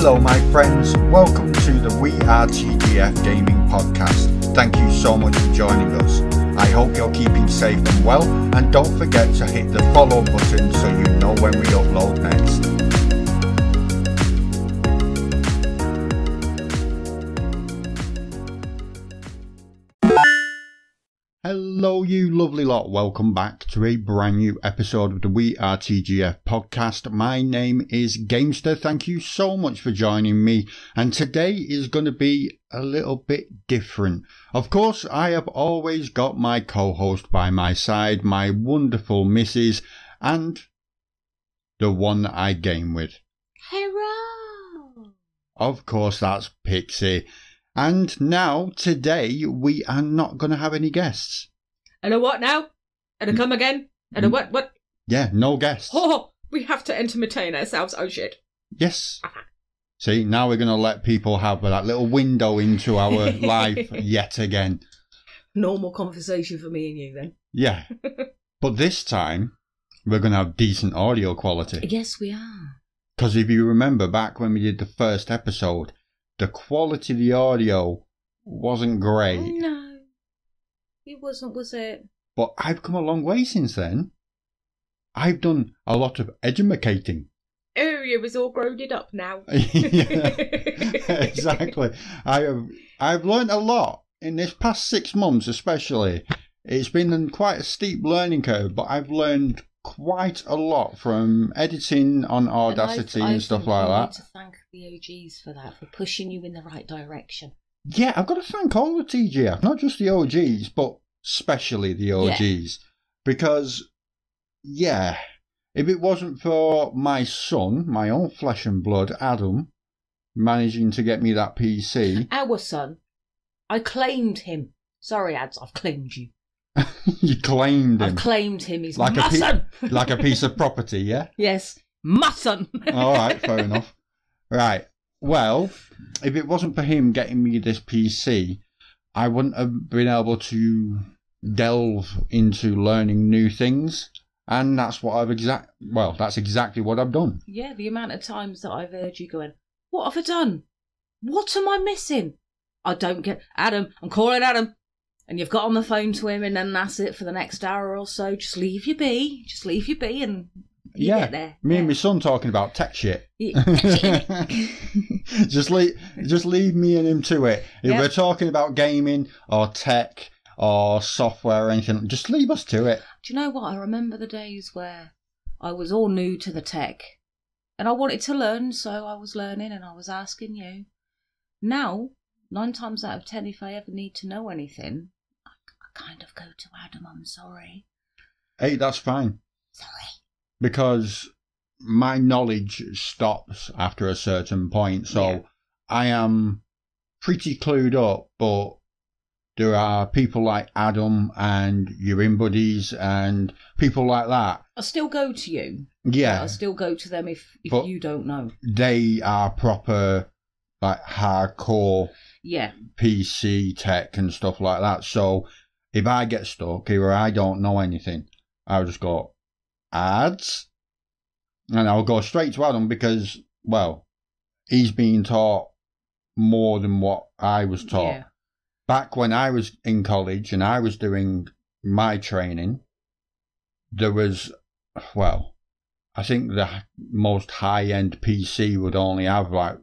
Hello, my friends. Welcome to the We Are TGF Gaming Podcast. Thank you so much for joining us. I hope you're keeping safe and well, and don't forget to hit the follow button so you know when we upload next. Hello, you lovely lot. Welcome back to a brand new episode of the We Are TGF podcast. My name is Gamester. Thank you so much for joining me. And today is going to be a little bit different. Of course, I have always got my co host by my side, my wonderful missus, and the one that I game with. Hello! Of course, that's Pixie. And now, today, we are not going to have any guests. And a what now? And a mm. come again? And a mm. what? What? Yeah, no guests. Oh, we have to entertain ourselves. Oh shit. Yes. Uh-huh. See, now we're going to let people have that little window into our life yet again. Normal conversation for me and you then. Yeah. But this time, we're going to have decent audio quality. Yes, we are. Because if you remember back when we did the first episode, the quality of the audio wasn't great. No, it wasn't, was it? But I've come a long way since then. I've done a lot of edumacating. Oh, you was all grown up now. yeah, exactly. I have I've learned a lot in this past six months, especially. It's been quite a steep learning curve, but I've learned quite a lot from editing on Audacity and, I- I stuff think like you that. Need to thank the OGs for that, for pushing you in the right direction. Yeah, I've got to thank all the TGF, not just the OGs, but especially the OGs. Because, yeah, if it wasn't for my son, my own flesh and blood, Adam, managing to get me that PC, Our son, I claimed him. Sorry, ads, I've claimed you. you claimed him I've claimed him. He's Like a my pe- son. like a piece of property, yeah? yes, my son. All right, fair enough. Right. Well, if it wasn't for him getting me this PC, I wouldn't have been able to delve into learning new things. And that's what I've exact. Well, that's exactly what I've done. yeah, the amount of times that I've heard you going, "What have I done? What am I missing?" I don't get Adam. I'm calling Adam. And you've got on the phone to him, and then that's it for the next hour or so. Just leave you be. Just leave you be, and you yeah, get there. me and my son talking about tech shit. Yeah. just leave, just leave me and him to it. If Yep. we're talking about gaming or tech or software or anything, just leave us to it. Do you know what? I remember the days where I was all new to the tech and I wanted to learn, so I was learning and I was asking you. Now, nine times out of ten, if I ever need to know anything, I, I kind of go to Adam. I'm sorry. Hey, that's fine. Sorry. Because my knowledge stops after a certain point. So Yeah. I am pretty clued up, but there are people like Adam and your in buddies and people like that. I'll still go to you. Yeah, I'll still go to them if, if But- you don't know. they are proper like hardcore Yeah. PC tech and stuff like that. So if I get stuck or I don't know anything, I'll just go ads, and I'll go straight to Adam because well, he's been taught more than what I was taught. Yeah. Back when I was in college and I was doing my training, there was well, I think the most high end PC would only have like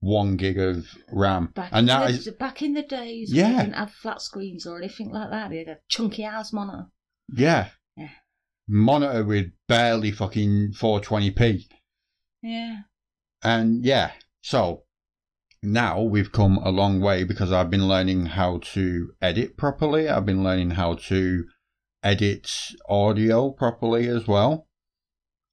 one gig of RAM, Back, and in that the, is back in the days, Yeah. we didn't have flat screens or anything like that. They had a chunky ass monitor. Yeah. Monitor with barely fucking 420p. Yeah. And yeah, so now we've come a long way because I've been learning how to edit properly. I've been learning how to edit audio properly as well.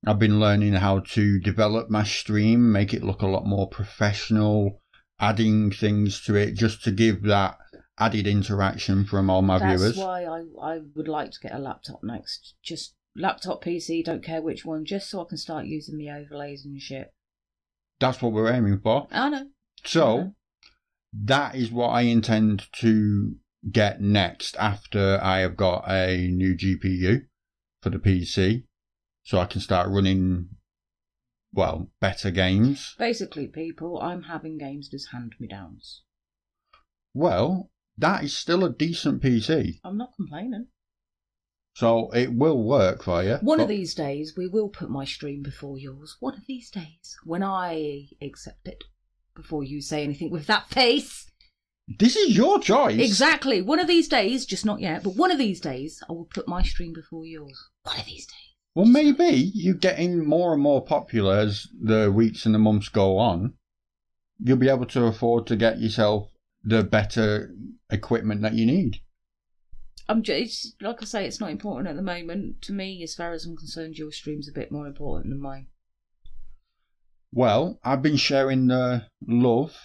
I've been learning how to develop my stream, make it look a lot more professional, adding things to it just to give that added interaction from all my That's viewers. That's why I, I would like to get a laptop next. Just laptop, PC, don't care which one, just so I can start using the overlays and shit. That's what we're aiming for. I know. So that is what I intend to get next after I have got a new GPU for the PC, so I can start running well, better games. Basically, people, I'm having games as hand me downs. Well, that is still a decent PC. I'm not complaining. So it will work for you. One of these days, we will put my stream before yours. One of these days, when I accept it, before you say anything with that face. This is your choice. Exactly. One of these days, just not yet, but one of these days, I will put my stream before yours. One of these days. Well, maybe you're getting more and more popular as the weeks and the months go on. You'll be able to afford to get yourself the better equipment that you need. I'm just like I say, it's not important at the moment. To me, as far as I'm concerned, your stream's a bit more important than mine. Well, I've been sharing the love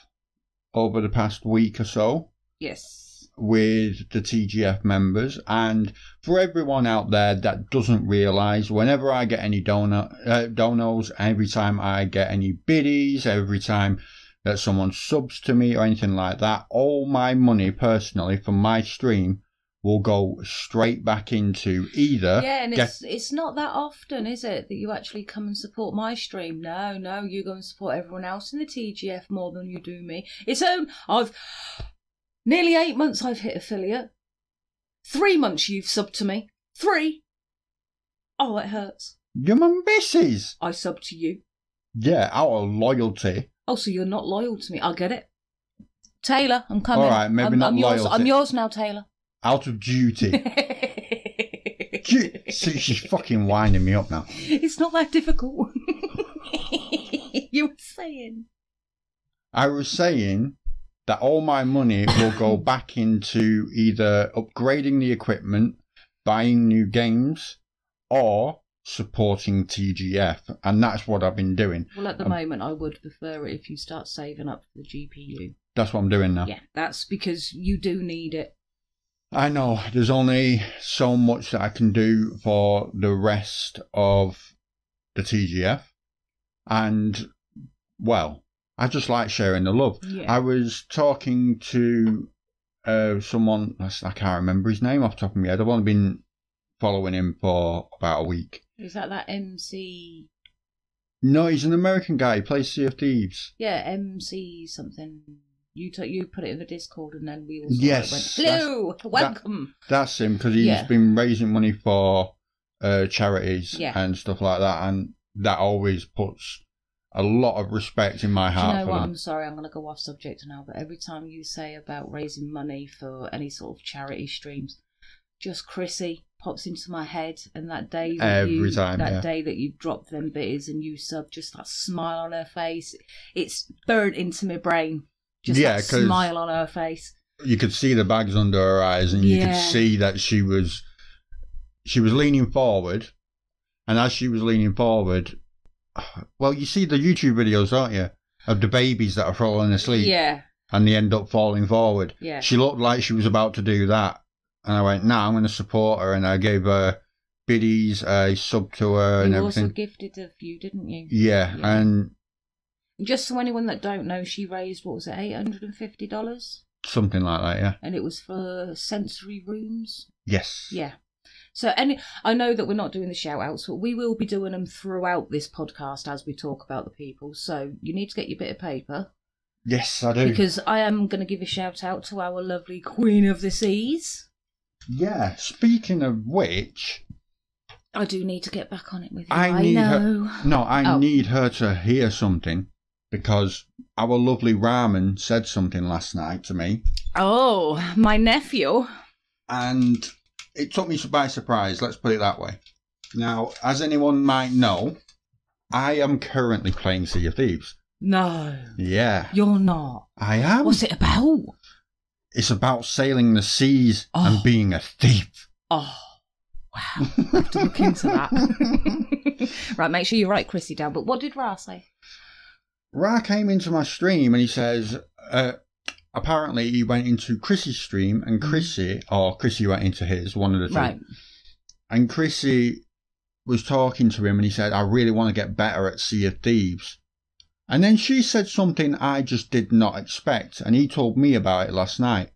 over the past week or so Yes. with the TGF members, and for everyone out there that doesn't realise, whenever I get any donor uh, donos, every time I get any biddies, every time that someone subs to me or anything like that, all my money personally from my stream will go straight back into either Yeah, and get- it's it's not that often, is it, that you actually come and support my stream? No, no, you go and support everyone else in the TGF more than you do me. It's own. I've nearly eight months. I've hit affiliate. Three months you've subbed to me. Three. Oh, it hurts. you're my missus. I sub to you. Yeah, out of loyalty. Oh, so you're not loyal to me? I get it. Taylor, I'm coming. All right, maybe I'm, not I'm yours. loyalty. I'm yours now, Taylor. Out of duty. See, she's fucking winding me up now. it's not that difficult. you were saying. I was saying that all my money will go back into either upgrading the equipment, buying new games, or supporting TGF, and that's what I've been doing. Well, at the Um, moment, I would prefer it if you start saving up for the GPU. That's what I'm doing now. Yeah, that's because you do need it. I know there's only so much that I can do for the rest of the TGF, and well, I just like sharing the love. Yeah. I was talking to uh, someone, I can't remember his name off the top of my head. I've only been following him for about a week. Is that that MC? No, he's an American guy. He plays Sea of Thieves. Yeah, MC something. You t- you put it in the Discord, and then we all Yes. Went, Hello, welcome. That's him because he's Yeah. been raising money for uh, charities Yeah. and stuff like that, and that always puts a lot of respect in my Do you heart know what? them. I'm sorry, I'm going to go off subject now, but every time you say about raising money for any sort of charity streams, just Chrissy pops into my head, and that day that Every you, time, that yeah. day that you dropped them bits and you sub, just that smile on her face, it's burnt into my brain. Just Yeah, that 'cause- smile on her face. You could see the bags under her eyes, and you could see that she was she was leaning forward, and as she was leaning forward, well, you see the YouTube videos, aren't you, of the babies that are falling asleep, Yeah, and they end up falling forward. yeah. She looked like she was about to do that. And I went, nah, I'm going to support her. And I gave her biddies, a sub to her and you also everything. gifted a few, didn't you? Yeah, Yeah. and Just so anyone that don't know, she raised what was it, eight hundred and fifty dollars, something like that, yeah. and it was for sensory rooms. Yes. Yeah. So any, I know that we're not doing the shout outs, but we will be doing them throughout this podcast as we talk about the people. So you need to get your bit of paper Yes, I do. because I am going to give a shout out to our lovely Queen of the Seas. yeah, speaking of which, I do need to get back on it with you. I need her- know. no, I Oh. need her to hear something because our lovely Ramen said something last night to me. Oh, my nephew. and it took me by surprise. Let's put it that way. Now, as anyone might know, I am currently playing Sea of Thieves. No, Yeah, you're not. I am. What's it about? It's about sailing the seas Oh. and being a thief. Oh, wow. I have to look into that. right, make sure you write Chrissy down. But what did Ra say? Ra came into my stream and he says, uh, apparently he went into Chrissy's stream and Chrissy, or Chrissy went into his, one of the two. Right. And Chrissy was talking to him and he said, I really want to get better at Sea of Thieves. And then she said something I just did not expect, and he told me about it last night.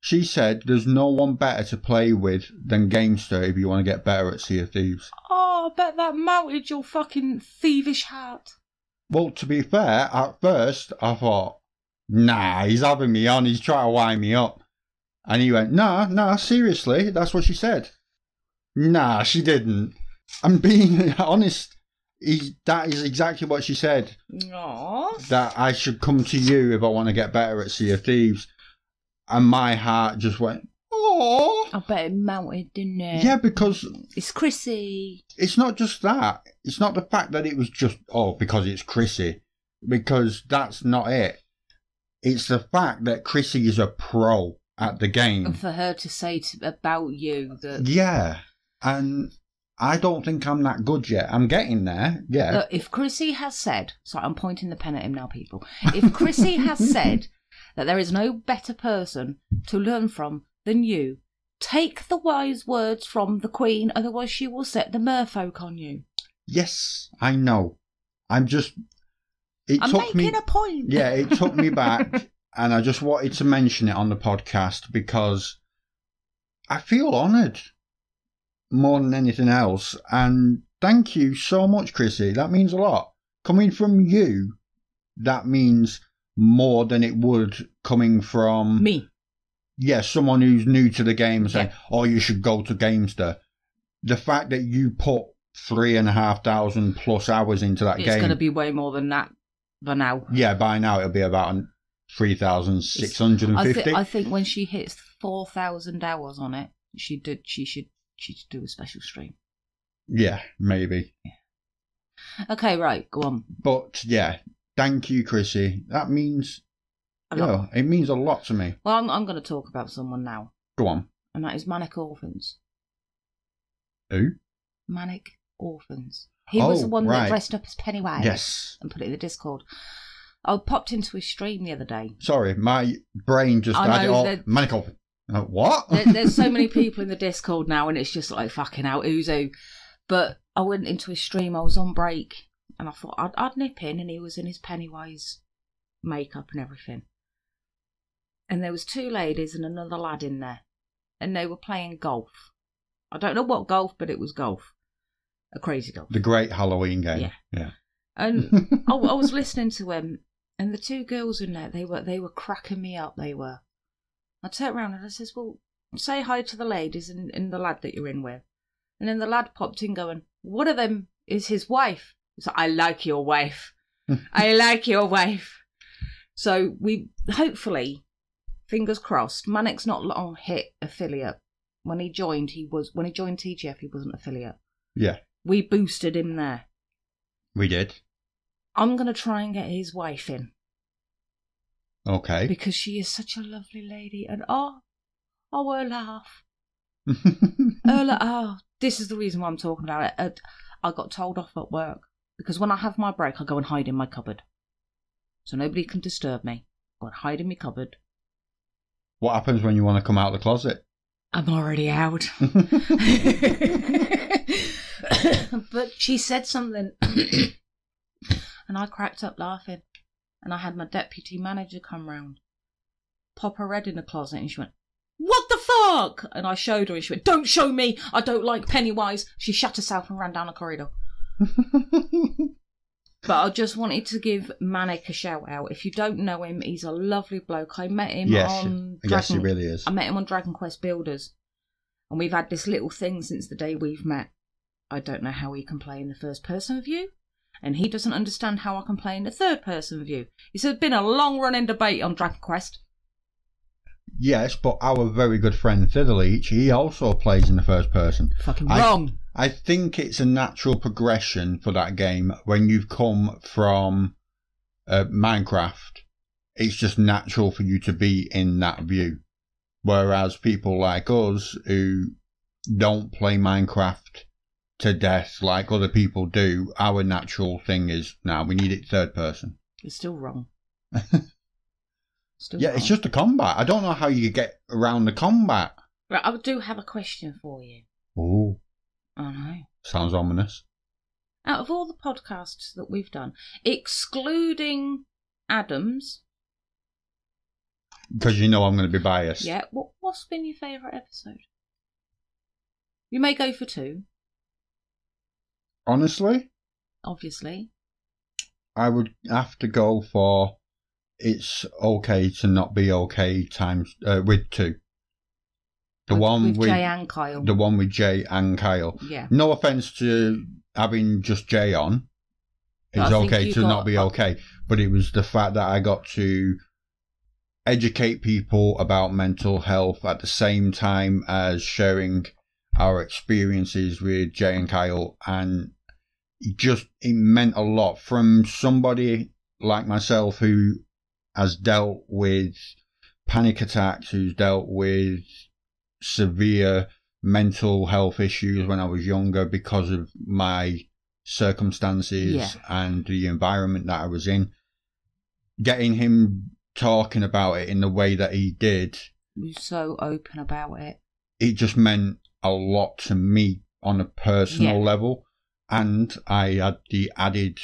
She said, There's no one better to play with than Gamester if you want to get better at Sea of Thieves. Oh, I bet that melted your fucking thievish heart. Well, to be fair, at first I thought, nah, he's having me on, he's trying to wind me up. And he went, nah, nah, seriously, that's what she said. Nah, she didn't. I'm being honest. He, that is exactly what she said. Aww. That I should come to you if I want to get better at Sea of Thieves. And my heart just went, oh. I bet it mounted, didn't it? Yeah, because It's Chrissy. it's not just that. It's not the fact that it was just, oh, because it's Chrissy. Because that's not it. It's the fact that Chrissy is a pro at the game. And for her to say to, about you that Yeah. And I don't think I'm that good yet. I'm getting there. Yeah. Look, if Chrissy has said, sorry, I'm pointing the pen at him now, people. If Chrissy has said that there is no better person to learn from than you, take the wise words from the Queen, otherwise she will set the merfolk on you. Yes, I know. I'm just. It I'm took making me. a point. yeah, it took me back, and I just wanted to mention it on the podcast because I feel honoured more than anything else. And thank you so much, Chrissy. That means a lot. Coming from you, that means more than it would coming from Me. Yeah, someone who's new to the game saying, Yeah. "Oh, you should go to Gamester." The fact that you put three and a half thousand plus hours into that It's game, it's going to be way more than that by now. yeah, by now it'll be about three thousand six hundred and I, thi- fifty. I think when she hits 4,000 hours on it, she did. She should. She should do a special stream. Yeah, maybe. Okay, right, go on. But yeah, thank you, Chrissy. That means, A yeah, it means a lot to me. Well, I'm, I'm going to talk about someone now, Go on. and that is Manic Orphans. Who? Manic Orphans. He was Oh, the one right. that dressed up as Pennywise Yes. and put it in the Discord. I popped into his stream the other day. Sorry, my brain just I had it know all. that- Manic open. Uh, what? There, there's so many people in the Discord now, and it's just like fucking out who's who. But I went into his stream. I was on break, and I thought I'd, I'd nip in, and he was in his Pennywise makeup and everything. And there was two ladies and another lad in there, and they were playing golf. I don't know what golf, but it was golf, a crazy golf. the great Halloween game. Yeah. Yeah. And I, I was listening to him, and the two girls in there, they were they were cracking me up. They were. I turned around and I says, "Well, say hi to the ladies and, and the lad that you're in with." And then the lad popped in, going, "One of them is his wife." So I like your wife. I like your wife. So we hopefully, fingers crossed. Manic's not long hit affiliate. When he joined, he was when he joined TGF, he wasn't affiliate. Yeah, We boosted him there. we did. I'm gonna try and get his wife in. Okay. because she is such a lovely lady and oh oh her laugh her la- oh this is the reason why i'm talking about it Uh, i got told off at work because when i have my break i go and hide in my cupboard so nobody can disturb me go and hide in my cupboard what happens when you want to come out of the closet? i'm already out. But she said something and i cracked up laughing and i had my deputy manager come round pop her head in the closet and she went what the fuck? And i showed her and she went don't show me. I don't like pennywise. She shut herself and ran down the corridor but i just wanted to give manic a shout out if you don't know him he's a lovely bloke i met him yes, on yes, he really is. I met him on Dragon Quest Builders, and we've had this little thing since the day we've met. I don't know how he can play in the first person view, and he doesn't understand how I can play in the third person view. It's been a long running debate on Dragon Quest. Yes, but our very good friend Thitherleach, he also plays in the first person. Fucking I- wrong. I think it's a natural progression for that game when you've come from uh, Minecraft. It's just natural for you to be in that view. Whereas people like us who don't play Minecraft to death like other people do, our natural thing is now we need it third person. It's still wrong. Still Yeah, wrong. it's just a combat. I don't know how you get around the combat. Right, I do have a question for you. Oh, I know. sounds ominous. Out of all the podcasts that we've done, excluding Adams, Because you know I'm going to be biased. yeah, what, what's been your favourite episode? You may go for two. Honestly, obviously. I would have to go for it's okay to not be okay times uh, with two. The with, one with with Jay and Kyle. the one with Jay and Kyle. yeah. No offense to having just Jay on. It's okay to got- not be okay, but it was the fact that I got to educate people about mental health at the same time as sharing our experiences with Jay and Kyle, and just it meant a lot from somebody like myself who has dealt with panic attacks, who's dealt with severe mental health issues when I was younger because of my circumstances Yeah. and the environment that I was in. Getting him talking about it in the way that he did, He was so open about it. it just meant a lot to me on a personal Yeah. level. And I had the added,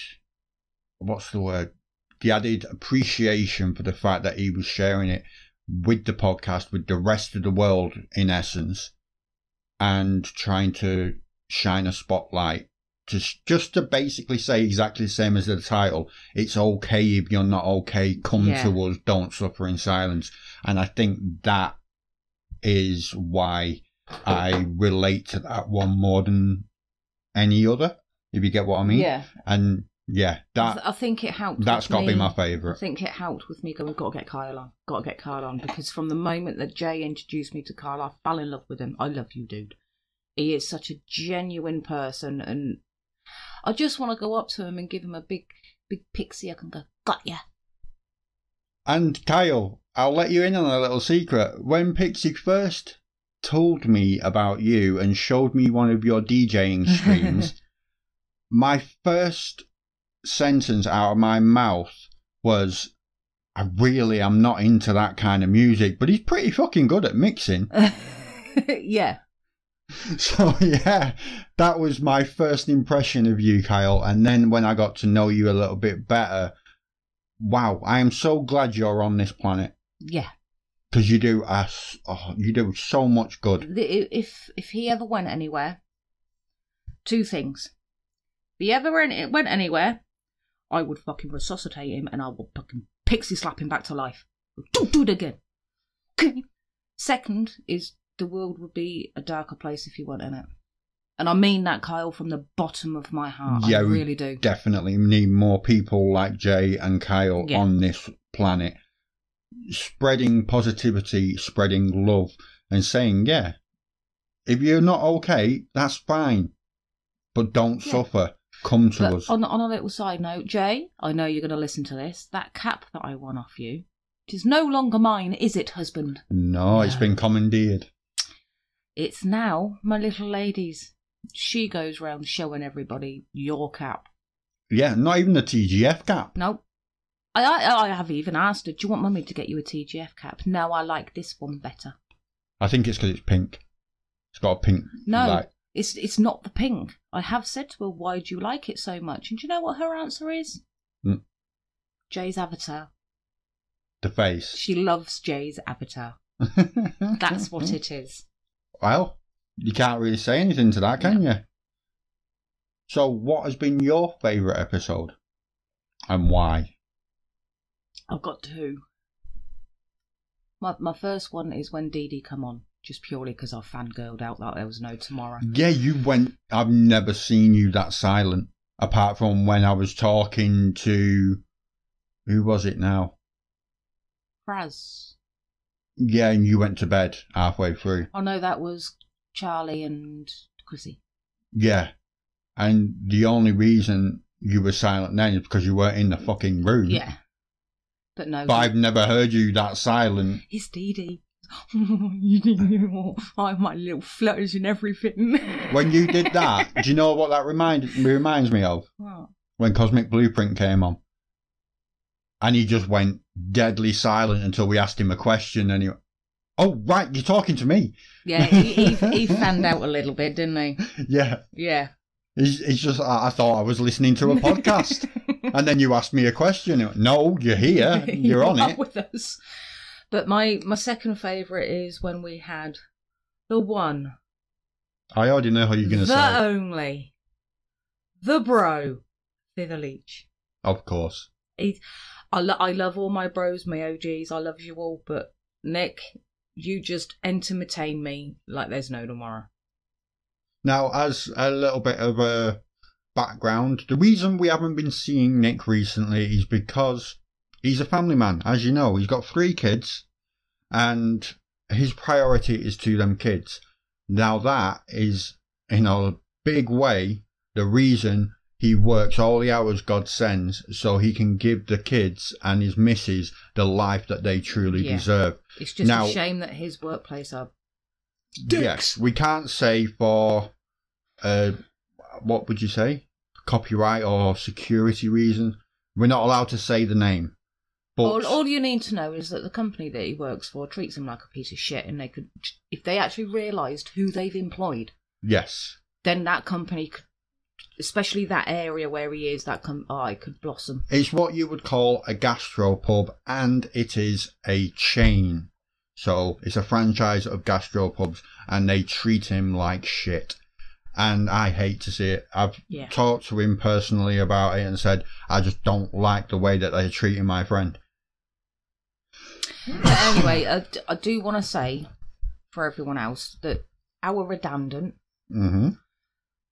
what's the word? The added appreciation for the fact that he was sharing it with the podcast, with the rest of the world, in essence, and trying to shine a spotlight. to just to basically say exactly the same as the title. It's okay if you're not okay. Come Yeah. to us. Don't suffer in silence. And I think that is why I relate to that one more than any other. If you get what I mean. yeah. And yeah, I, that I think it helped. That's got to be my favourite. I think it helped with me going, got to get Kyle on. Got to get Kyle on. Because from the moment that Jay introduced me to Kyle, I fell in love with him. I love you, dude. He is such a genuine person. And I just want to go up to him and give him a big, big pixie. I can go, got ya. And Kyle, I'll let you in on a little secret. When Pixie first told me about you and showed me one of your DJing streams, my first sentence out of my mouth was, I really am not into that kind of music, but he's pretty fucking good at mixing. yeah. So yeah, that was my first impression of you, Kyle. And then when I got to know you a little bit better, wow, I am so glad you're on this planet Yeah. because you do us, oh, you do so much good. If if he ever went anywhere, two things. If he ever went went anywhere, I would fucking resuscitate him and I would fucking pixie slap him back to life. Don't do it again. Okay. Second is the world would be a darker place if you weren't in it. And I mean that, Kyle, from the bottom of my heart. Yeah, I we really do. Definitely need more people like Jay and Kyle Yeah. on this planet, spreading positivity, spreading love, and saying, yeah, if you're not okay, that's fine, but don't Yeah. suffer. Come to But us. on, on a little side note, Jay, I know you're going to listen to this. That cap that I won off you, it is no longer mine, is it, husband? no, it's been commandeered. It's now my little lady's. She goes round showing everybody your cap. Yeah, not even the TGF cap. No. I, I, I have even asked her, do you want mummy to get you a TGF cap? No, I like this one better. I think it's because it's pink. It's got a pink. No, Like, it's it's not the pink. I have said to her, why do you like it so much? And do you know what her answer is? Mm. Jay's avatar. the face. She loves Jay's avatar. That's what it is. Well, you can't really say anything to that, can you? So, what has been your favourite episode, and why? I've got two. My my first one is when Dee Dee come on, just purely because I fangirled out that there was no tomorrow. Yeah, you went. I've never seen you that silent, apart from when I was talking to. Who was it now? Praz. Yeah, and you went to bed halfway through. Oh no, that was Charlie and Chrissy. Yeah, and the only reason you were silent then is because you weren't in the fucking room. Yeah. But no. But I've never heard you that silent. It's Dee Dee. I have my little flutters and everything. When you did that, do you know what that remind, reminds me of? What? When Cosmic Blueprint came on. And he just went deadly silent until we asked him a question and he went, Oh, right, you're talking to me. Yeah, he, he, he fanned out a little bit, didn't he? Yeah. Yeah. He's, he's just, I, I thought I was listening to a podcast. and then you asked me a question. No, you're here. You're on are it. with us. But my my second favourite is when we had the one, I already know how you're going to say. the only, the bro, Thither Leech. Of course. He's, I, lo- I love all my bros, my OGs. I love you all, but Nick, you just entertain me like there's no tomorrow. Now, as a little bit of a background, the reason we haven't been seeing Nick recently is because he's a family man. As you know, he's got three kids, and his priority is to them kids. Now, that is, in a big way, the reason he works all the hours God sends so he can give the kids and his missus the life that they truly Yeah. deserve. It's just Now- a shame that his workplace are Yes, we can't say for uh, what would you say, copyright or security reasons. We're not allowed to say the name. All, all you need to know is that the company that he works for treats him like a piece of shit, and they could, if they actually realised who they've employed, yes, then that company could, especially that area where he is, that com- oh, it could blossom. it's what you would call a gastropub, and it is a chain. So it's a franchise of gastropubs, and they treat him like shit. And I hate to see it. I've Yeah. talked to him personally about it and said, I just don't like the way that they're treating my friend. But anyway, I, d- I do want to say for everyone else that our redundant, hmm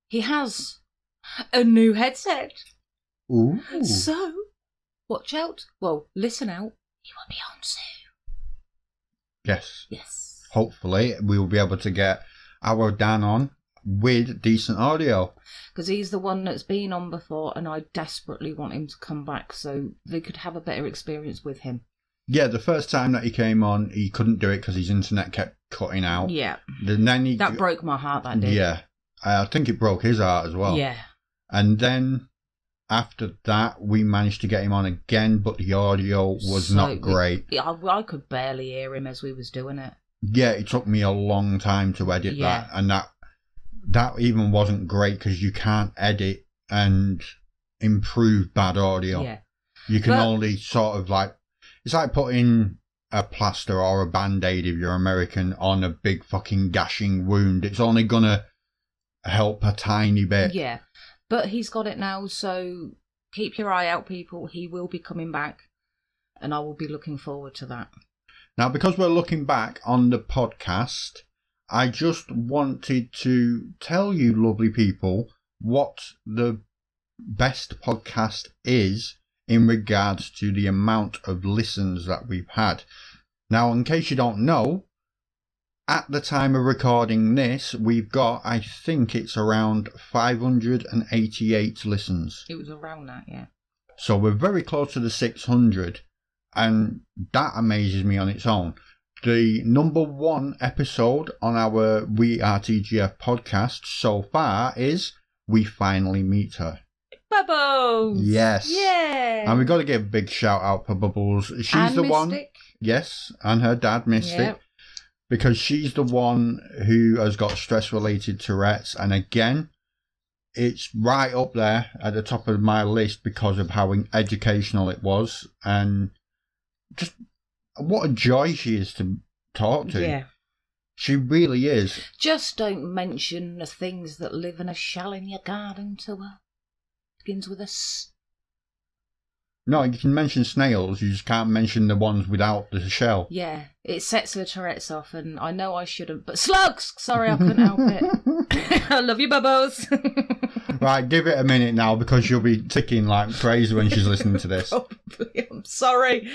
he has a new headset. Ooh. So watch out. Well, listen out. He will be on soon. Yes. Yes. Hopefully, we will be able to get our Dan on with decent audio. because he's the one that's been on before, and I desperately want him to come back so they could have a better experience with him. Yeah, the first time that he came on, he couldn't do it because his internet kept cutting out. Yeah, And then he, that broke my heart. That did. yeah, I think it broke his heart as well. yeah, And then after that, we managed to get him on again, but the audio was So not great. Yeah, I, I could barely hear him as we was doing it. Yeah, it took me a long time to edit Yeah. that, and that that even wasn't great because you can't edit and improve bad audio. Yeah, You can But- only sort of like it's like putting a plaster or a band aid if you're American on a big fucking gashing wound. It's only gonna help a tiny bit. yeah, but he's got it now. So keep your eye out, people. He will be coming back, and I will be looking forward to that. Now, because we're looking back on the podcast, I just wanted to tell you, lovely people, what the best podcast is in regards to the amount of listens that we've had. Now, in case you don't know, at the time of recording this, we've got, I think it's around 588 listens. It was around that, yeah. So we're very close to the 600, and that amazes me on its own. The number one episode on our We Are TGF podcast so far is We Finally Meet Her. Bubbles. Yes. Yeah. And we've got to give a big shout out for Bubbles. She's And the one. Yes, and her dad Mystic. Yep. Because she's the one who has got stress related Tourette's. And again, it's right up there at the top of my list because of how educational it was. And just what a joy she is to talk to. Yeah. She really is. Just don't mention the things that live in a shell in your garden to her. Begins with a S. No, you can mention snails, you just can't mention the ones without the shell. Yeah, it sets the Tourette's off, and I know I shouldn't, but slugs! Sorry, I couldn't help it. I love you, Bubbles. right, give it a minute now because you'll be ticking like crazy when she's listening to this. Probably, I'm sorry,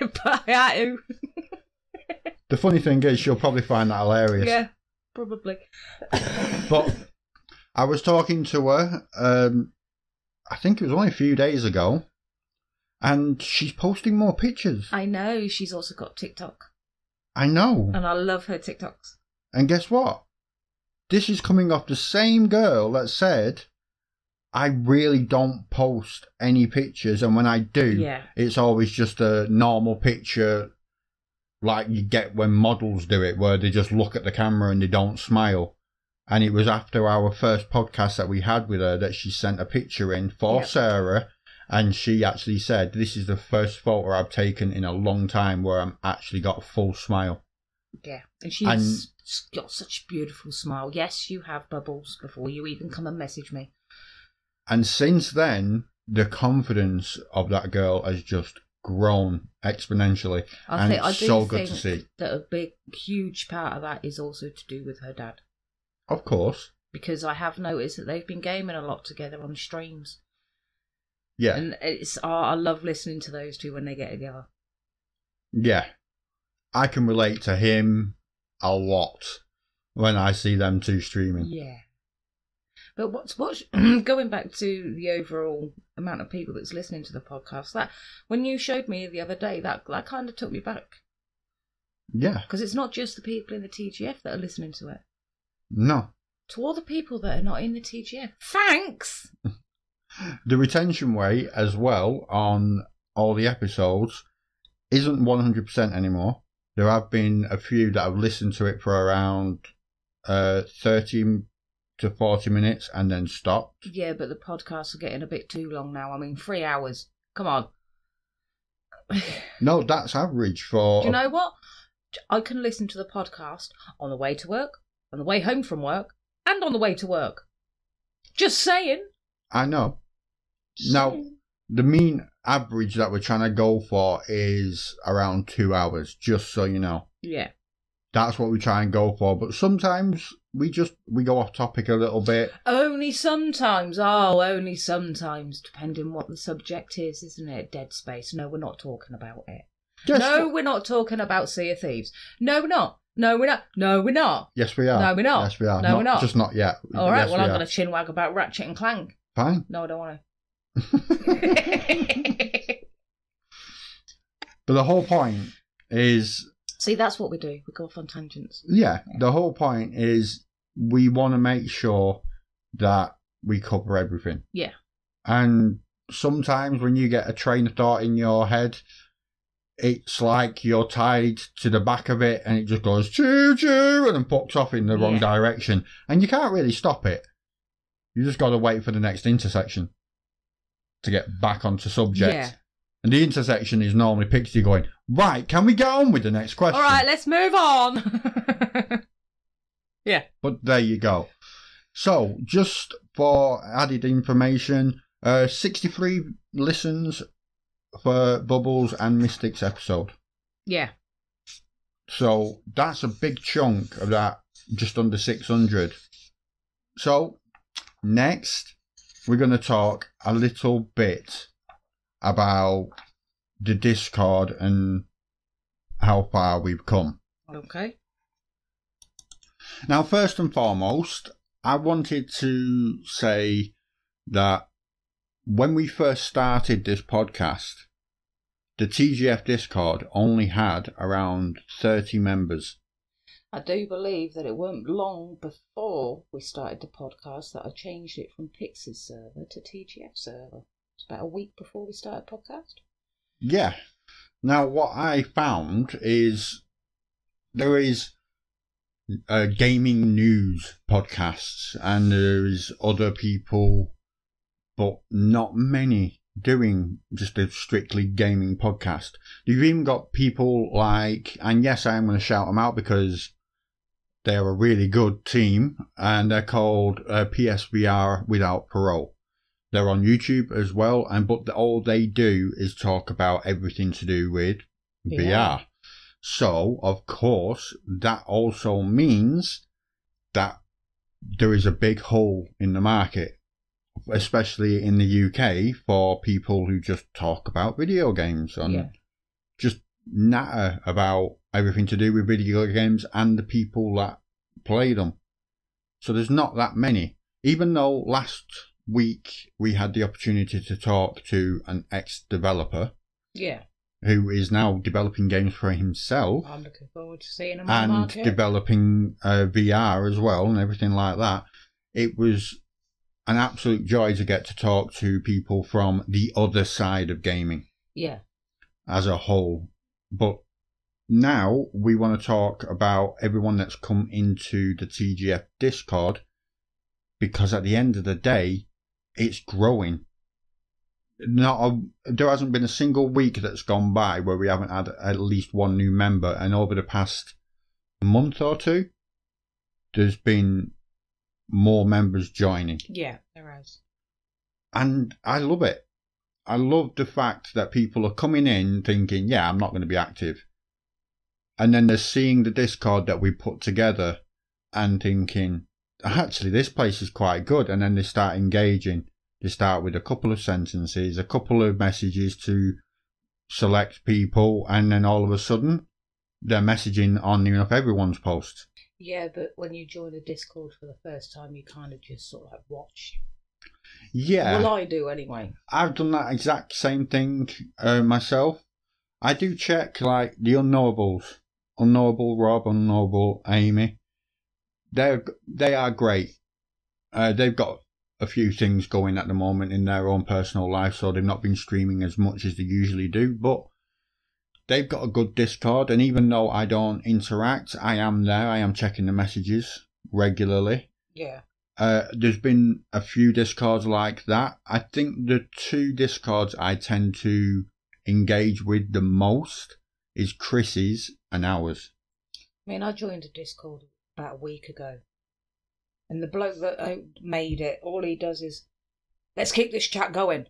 but I had to. The funny thing is, she'll probably find that hilarious. Yeah, probably. But I was talking to her, um, I think it was only a few days ago, and she's posting more pictures. I know she's also got TikTok, I know. and I love her TikToks. And guess what? This is coming off the same girl that said, I really don't post any pictures, and when I do, Yeah. it's always just a normal picture like you get when models do it, where they just look at the camera and they don't smile. And it was after our first podcast that we had with her that she sent a picture in for Yep. Sarah. And she actually said, This is the first photo I've taken in a long time where I'm actually got a full smile. Yeah, and she's And- got such a beautiful smile. Yes, you have bubbles before you even come and message me. And since then, the confidence of that girl has just grown exponentially. I and think I it's so good think to see. that a big, huge part of that is also to do with her dad. Of course. Because I have noticed that they've been gaming a lot together on streams, Yeah. and it's oh, I love listening to those two when they get together. Yeah. I can relate to him a lot when I see them two streaming. Yeah. But what's what's going back to the overall amount of people that's listening to the podcast? That when you showed me the other day, that that kind of took me back Yeah. because it's not just the people in the TGF that are listening to it. No. To all the people that are not in the TGF, thanks. The retention rate as well on all the episodes isn't 100% anymore. There have been a few that have listened to it for around uh, 30 to 40 minutes and then stopped. Yeah, but the podcasts are getting a bit too long now. I mean, three hours. Come on. No, that's average for. you know what? I can listen to the podcast on the way to work, on the way home from work, and on the way to work. Just saying. I know. Now, the mean average that we're trying to go for is around two hours, just so you know. Yeah. That's what we try and go for. But sometimes we just we go off topic a little bit. Only sometimes. Oh, only sometimes, depending what the subject is, isn't it? Dead Space. No, we're not talking about it. Just no, we're not talking about Sea of Thieves. No, we're not. No, we're not. No, we're not. Yes, we are. No, we're not. Yes, we are. No, we're not. Just not yet. All right, Yes, well, we I'm going to chinwag about Ratchet and Clank. Fine. No, I don't want to. but the whole point is, See, that's what we do. We go off on tangents. yeah, the whole point is we want to make sure that we cover everything. Yeah. And sometimes when you get a train of thought in your head, it's like you're tied to the back of it and it just goes choo choo and then pucks off in the wrong direction. And you can't really stop it. You just got to wait for the next intersection to get back onto subject. Yeah. And the intersection is normally Pixie going, right, can we get on with the next question? All right, let's move on. Yeah. But there you go. So, just for added information, uh, 63 listens for Bubbles and Mystics episode. yeah. So, that's a big chunk of that, just under 600. So, next, we're going to talk a little bit about the Discord and how far we've come. Okay. Now, first and foremost, I wanted to say that when we first started this podcast, the TGF Discord only had around 30 members. I do believe that it weren't long before we started the podcast that I changed it from Pix's server to TGF server. It's about a week before we started podcast. Yeah. Now, what I found is there is uh, gaming news podcasts, and there's other people, but not many doing just a strictly gaming podcast. You've even got people like, and yes, I am going to shout them out because they're a really good team, and they're called uh, PSVR Without Parole. They're on YouTube as well, and but the, all they do is talk about everything to do with VR. VR. So, of course, that also means that there is a big hole in the market, especially in the UK, for people who just talk about video games and Yeah. just natter about everything to do with video games and the people that play them. So there's not that many. Even though last week we had the opportunity to talk to an ex-developer Yeah. who is now developing games for himself I'm looking forward to seeing the and developing uh, VR as well and everything like that. It was an absolute joy to get to talk to people from the other side of gaming yeah. as a whole. But now we want to talk about everyone that's come into the TGF Discord because at the end of the day, it's growing. Not a, there hasn't been a single week that's gone by where we haven't had at least one new member, and over the past month or two, there's been more members joining, Yeah, there is. and I love it. I love the fact that people are coming in thinking, yeah, I'm not going to be active. And then they're seeing the Discord that we put together and thinking, actually, this place is quite good. And then they start engaging. They start with a couple of sentences, a couple of messages to select people, and then all of a sudden, they're messaging on enough everyone's post. Yeah, but when you join a Discord for the first time, you kind of just sort of like watch. Yeah. Well, I do anyway. I've done that exact same thing uh, myself. I do check like the unknowables, unknowable Rob, unknowable Amy. They're they are great. Uh, they've got a few things going at the moment in their own personal life, so they've not been streaming as much as they usually do. But they've got a good Discord, and even though I don't interact, I am there. I am checking the messages regularly. Yeah. Uh, there's been a few discords like that. I think the two discords I tend to engage with the most is Chris's and ours. I mean, I joined a Discord about a week ago, and the bloke that uh, made it, all he does is, "Let's keep this chat going.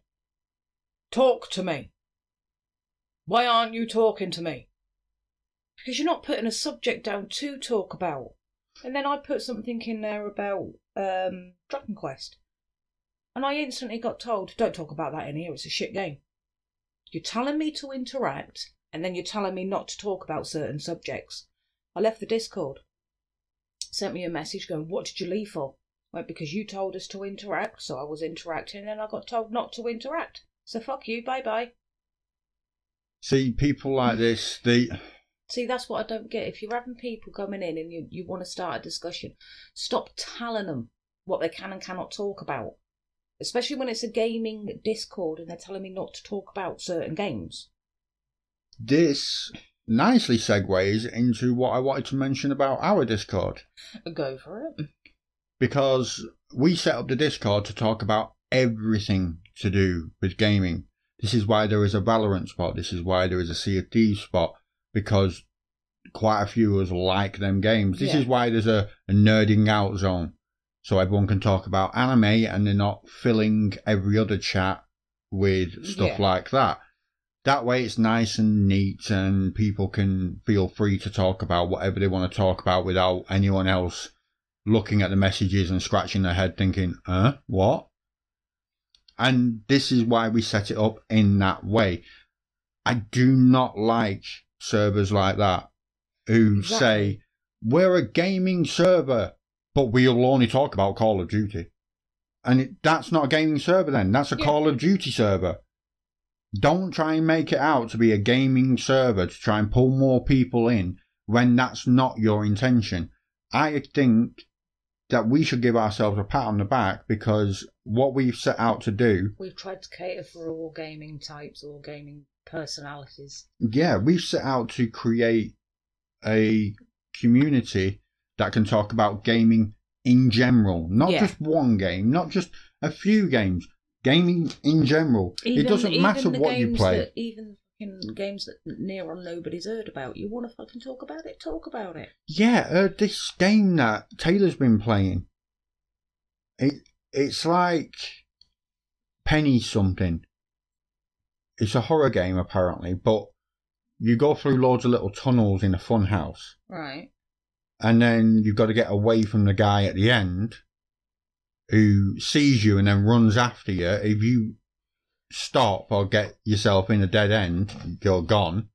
Talk to me. Why aren't you talking to me? Because you're not putting a subject down to talk about." And then I put something in there about um, Dragon Quest, and I instantly got told, "Don't talk about that in here. It's a shit game." You're telling me to interact, and then you're telling me not to talk about certain subjects. I left the Discord. Sent me a message going, What did you leave for? Went, Because you told us to interact, so I was interacting, and then I got told not to interact. So fuck you, bye bye. See, people like this, they See, that's what I don't get. If you're having people coming in and you, you want to start a discussion, stop telling them what they can and cannot talk about. Especially when it's a gaming Discord and they're telling me not to talk about certain games. this nicely segues into what I wanted to mention about our Discord. Go for it. because we set up the Discord to talk about everything to do with gaming. This is why there is a Valorant spot. This is why there is a Sea of Thieves spot because quite a few of us like them games. This Yeah. is why there's a, a nerding out zone so everyone can talk about anime and they're not filling every other chat with stuff Yeah. like that. That way it's nice and neat and people can feel free to talk about whatever they want to talk about without anyone else looking at the messages and scratching their head thinking, huh, what? And this is why we set it up in that way. I do not like servers like that who Exactly. say, we're a gaming server, but we'll only talk about Call of Duty. And it, that's not a gaming server then. That's a Yeah. Call of Duty server. Don't try and make it out to be a gaming server to try and pull more people in when that's not your intention. I think that we should give ourselves a pat on the back because what we've set out to do, We've tried to cater for all gaming types, all gaming personalities. yeah, we've set out to create a community that can talk about gaming in general, not Yeah. just one game, not just a few games, gaming in general. it doesn't matter what you play. That, even fucking games that near on nobody's heard about. You want to fucking talk about it? Talk about it. Yeah, uh, this game that Taylor's been playing, it it's like Penny something. It's a horror game apparently, but you go through loads of little tunnels in a fun house, Right. and then you've got to get away from the guy at the end who sees you and then runs after you. If you stop or get yourself in a dead end, you're gone.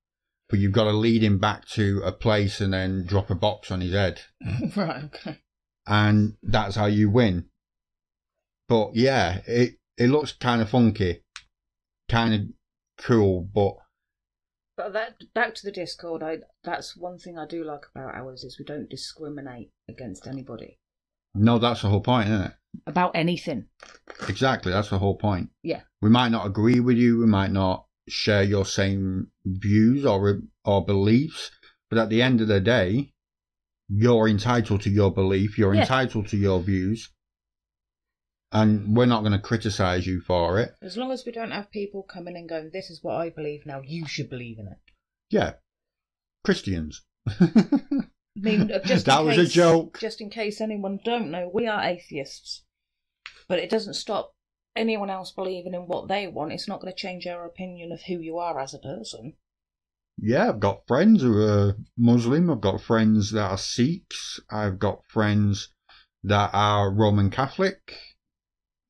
But you've got to lead him back to a place and then drop a box on his head. right. Okay. and that's how you win. But yeah, it it looks kind of funky, kind of cool, but But that back to the Discord. I that's one thing I do like about ours is we don't discriminate against anybody no, that's the whole point, isn't it? about anything. Exactly, that's the whole point. Yeah. We might not agree with you, we might not share your same views or or beliefs, but at the end of the day, you're entitled to your belief, you're Yeah. entitled to your views, and we're not going to criticize you for it. As long as we don't have people coming and going, this is what I believe now. You should believe in it. Yeah, Christians. I mean, uh, just that in was case, a joke. Just in case anyone don't know, we are atheists, but it doesn't stop anyone else believing in what they want, it's not going to change our opinion of who you are as a person. Yeah, I've got friends who are Muslim. I've got friends that are Sikhs. I've got friends that are Roman Catholic.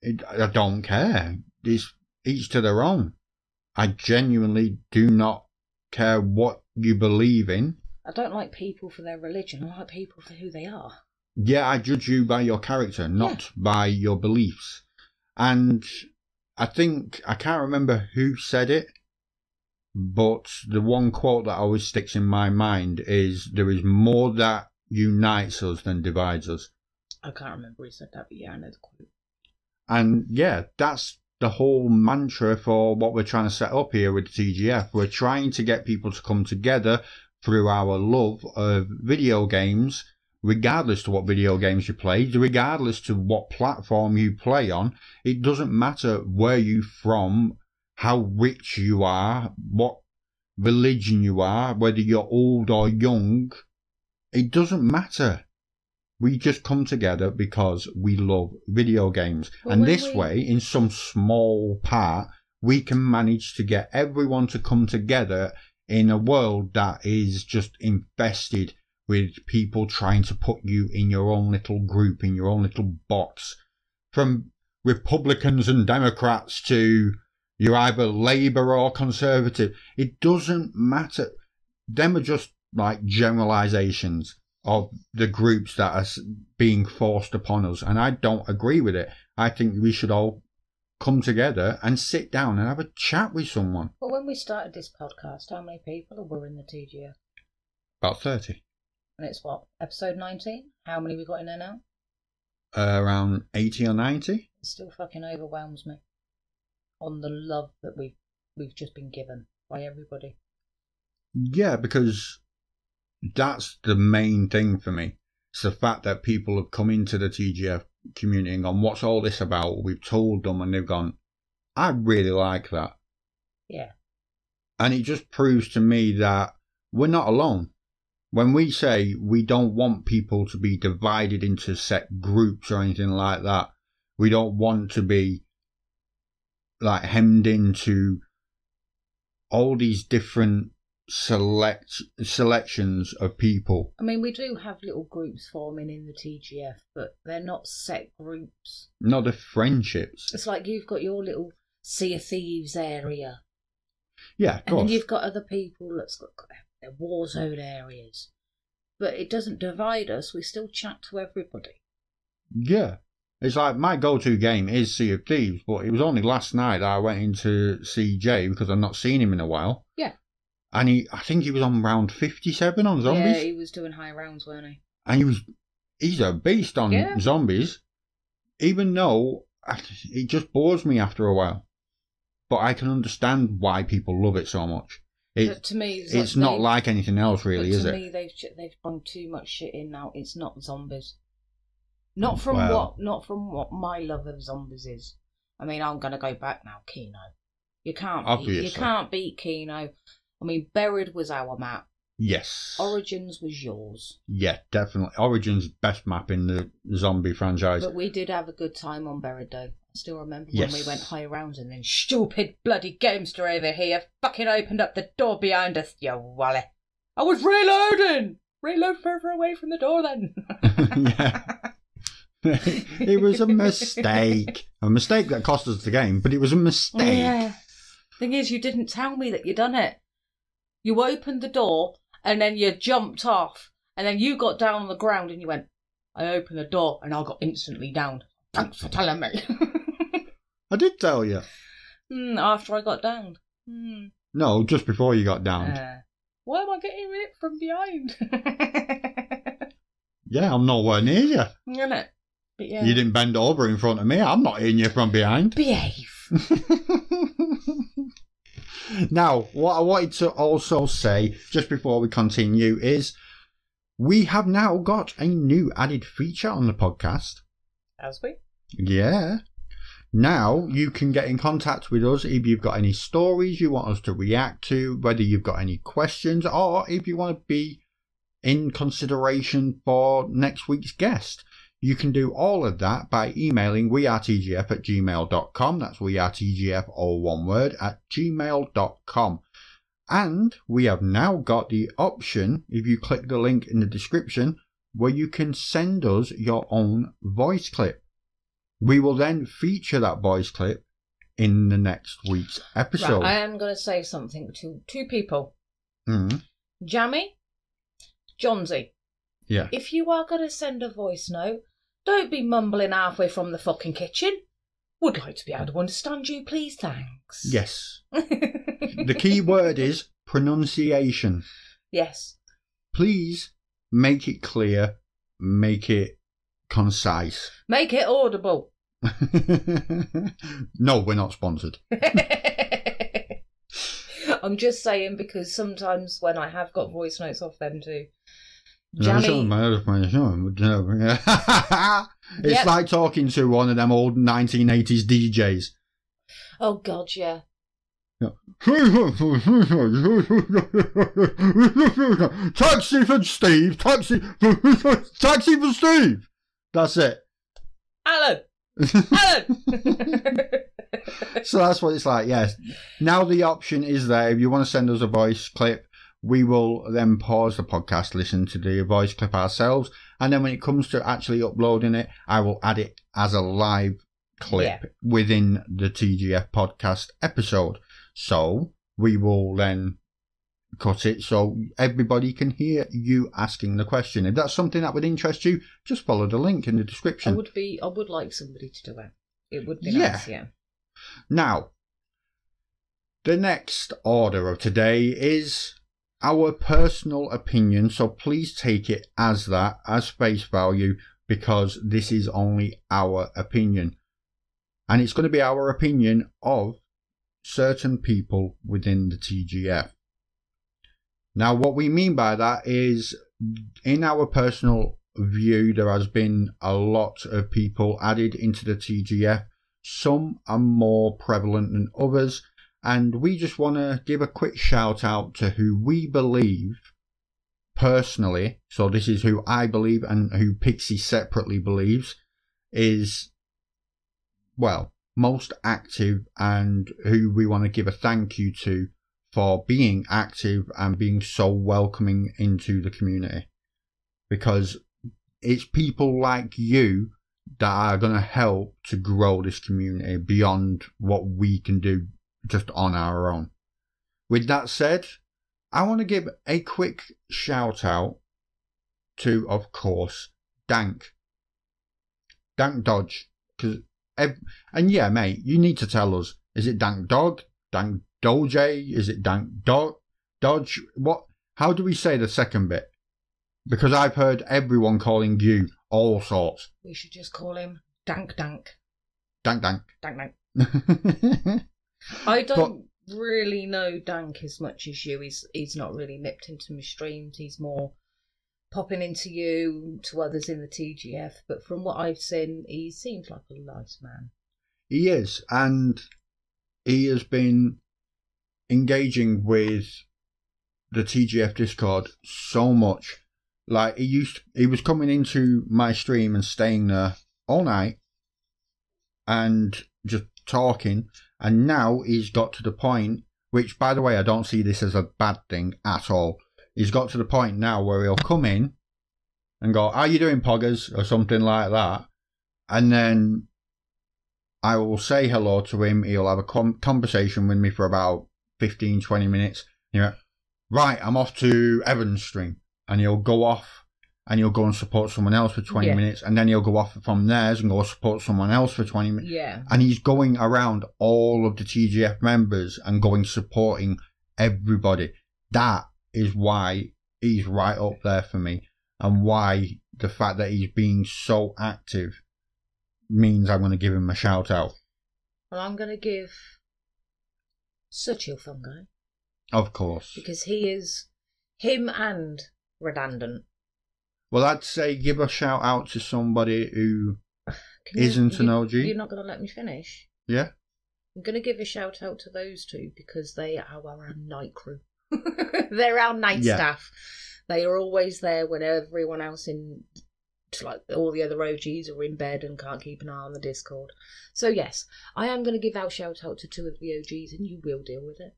It, I don't care. It's each to their own. I genuinely do not care what you believe in. I don't like people for their religion. I like people for who they are. Yeah, I judge you by your character, not by your beliefs. And I think, I can't remember who said it, but the one quote that always sticks in my mind is there is more that unites us than divides us. I can't remember who said that, but yeah, I know the quote. And yeah, that's the whole mantra for what we're trying to set up here with the TGF. We're trying to get people to come together through our love of video games, regardless to what video games you play, regardless to what platform you play on. It doesn't matter where you're from, how rich you are, what religion you are, whether you're old or young. It doesn't matter. We just come together because we love video games. And this we- way, in some small part, we can manage to get everyone to come together in a world that is just infested with people trying to put you in your own little group, in your own little box. From Republicans and Democrats to you're either Labour or Conservative. It doesn't matter. Them are just like generalizations of the groups that are being forced upon us. And I don't agree with it. I think we should all come together and sit down and have a chat with someone. Well, when we started this podcast, how many people were in the TGF? About 30. And it's what, episode 19? How many we got in there now? Uh, around 80 or 90. It still fucking overwhelms me on the love that we've we've just been given by everybody. Yeah, because that's the main thing for me. It's the fact that people have come into the TGF community and gone, what's all this about? We've told them and they've gone, I really like that. Yeah. And it just proves to me that we're not alone. When we say we don't want people to be divided into set groups or anything like that, we don't want to be like hemmed into all these different select selections of people. I mean, we do have little groups forming in the TGF, but they're not set groups. Not the friendships. It's like you've got your little Sea of Thieves area, Yeah, of and then you've got other people that's got their war zone areas. But it doesn't divide us. We still chat to everybody. Yeah. It's like my go to game is Sea of Thieves, but it was only last night I went into CJ because I've not seen him in a while. Yeah. And he I think he was on round fifty seven on zombies. Yeah, he was doing high rounds, weren't he? And he was he's a beast on Yeah. zombies. Even though it just bores me after a while. But I can understand why people love it so much. It, but to me, it's not they've- like anything else really, is to it? me, they've they've thrown too much shit in now. It's not zombies. Not mm, from Well- what not from what my love of zombies is. I mean, I'm gonna go back now, Kino. You can't beat, you can't beat Kino. I mean, Buried was our map. Yes. Origins was yours. Yeah, definitely. Origins best map in the zombie franchise. But we did have a good time on Buried though. I still remember Yes. when we went high rounds and then stupid bloody gamester over here fucking opened up the door behind us, you wally. I was reloading! Reload further away from the door then. yeah. it was a mistake. A mistake that cost us the game, but it was a mistake. Yeah. Thing is, you didn't tell me that you'd done it. You opened the door and then you jumped off, and then you got down on the ground and you went, I opened the door and I got instantly down. Thanks for telling me. I did tell you. Hmm, after I got downed. Hmm. No, just before you got down. Uh, why am I getting it from behind? yeah, I'm nowhere near you. Isn't it? But yeah. You didn't bend over in front of me. I'm not hitting you from behind. behave. now, what I wanted to also say, just before we continue, is we have now got a new added feature on the podcast. As we? Yeah. Now you can get in contact with us if you've got any stories you want us to react to, whether you've got any questions, or if you want to be in consideration for next week's guest. You can do all of that by emailing wearetgf at gmail.com. That's wearetgf, all one word, at gmail.com. And we have now got the option, if you click the link in the description, where you can send us your own voice clip. We will then feature that voice clip in the next week's episode. Right, I am going to say something to two people. Mm, Jammy, Johnsy, yeah. if you are going to send a voice note, don't be mumbling halfway from the fucking kitchen. Would like to be able to understand you, please, thanks. Yes. The key word is pronunciation. yes. Please make it clear, make it concise. Make it audible. no, we're not sponsored. I'm just saying because sometimes when I have got voice notes off them too, Jammy, it's Yep. like talking to one of them old 1980s DJs. oh god, yeah, taxi for Steve, taxi, for taxi for Steve. That's it. Alan, Alan. So that's what it's like. Yes. Now the option is there. If you want to send us a voice clip, we will then pause the podcast, listen to the voice clip ourselves, and then when it comes to actually uploading it, I will add it as a live clip Yeah. within the TGF podcast episode. So we will then cut it so everybody can hear you asking the question. If that's something that would interest you, just follow the link in the description. I would be. I would like somebody to do it. It would be Yeah. nice. Yeah. Now, the next order of today is our personal opinion, so please take it as that, as face value, because this is only our opinion. And it's going to be our opinion of certain people within the TGF. Now, what we mean by that is, in our personal view, there has been a lot of people added into the TGF some are more prevalent than others, and we just want to give a quick shout out to who we believe personally. So, this is who I believe and who Pixie separately believes is, well, most active and who we want to give a thank you to for being active and being so welcoming into the community. Because it's people like you that are going to help to grow this community beyond what we can do just on our own. With that said, I want to give a quick shout out to, of course, Dank. Dank Dodge. Cause and yeah, mate, you need to tell us is it Dank Dog? Dank Doge? Is it Dank Dog? Dodge? What? How do we say the second bit? Because I've heard everyone calling you all sorts. We should just call him Dank Dank. Dank Dank. Dank Dank. I don't really know Dank as much as you. He's he's not really nipped into my streams. He's more popping into you to others in the TGF. But from what I've seen, he seems like a nice man. He is, and he has been engaging with the TGF Discord so much. Like he used, he was coming into my stream and staying there all night, and just talking. And now he's got to the point, which, by the way, I don't see this as a bad thing at all. He's got to the point now where he'll come in and go, "How you doing, Poggers?" or something like that, and then I will say hello to him. He'll have a com- conversation with me for about 15, 20 minutes. Know, right, I'm off to Evan's stream. And he'll go off and he'll go and support someone else for 20 Yeah. minutes. And then he'll go off from theirs and go support someone else for 20 minutes. Yeah. And he's going around all of the TGF members and going supporting everybody. That is why he's right up there for me. And why the fact that he's being so active means I'm going to give him a shout out. Well, I'm going to give Suchil Fungi Of course. because he is him and redundant. Well, I'd say give a shout out to somebody who, Can you- Isn't an you- OG? You're not going to let me finish. yeah, I'm going to give a shout out to those two because they are our night crew. They're our night Yeah. staff. They are always there when everyone else in like all the other OGs are in bed and can't keep an eye on the Discord. So yes, I am going to give out shout out to two of the OGs, and you will deal with it.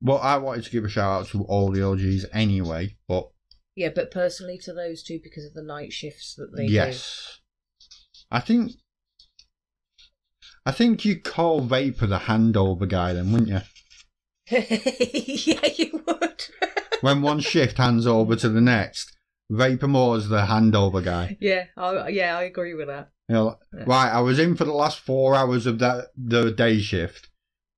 Well, I wanted to give a shout out to all the OGs anyway, but Yeah, but personally to those two because of the night shifts that they do. yes, I think I think you call Vapor the handover guy, then, wouldn't you? yeah, you would. When one shift hands over to the next, Vapor Moore's the handover guy. yeah, I, yeah, I agree with that. You know, Yeah. right, I was in for the last four hours of that the day shift,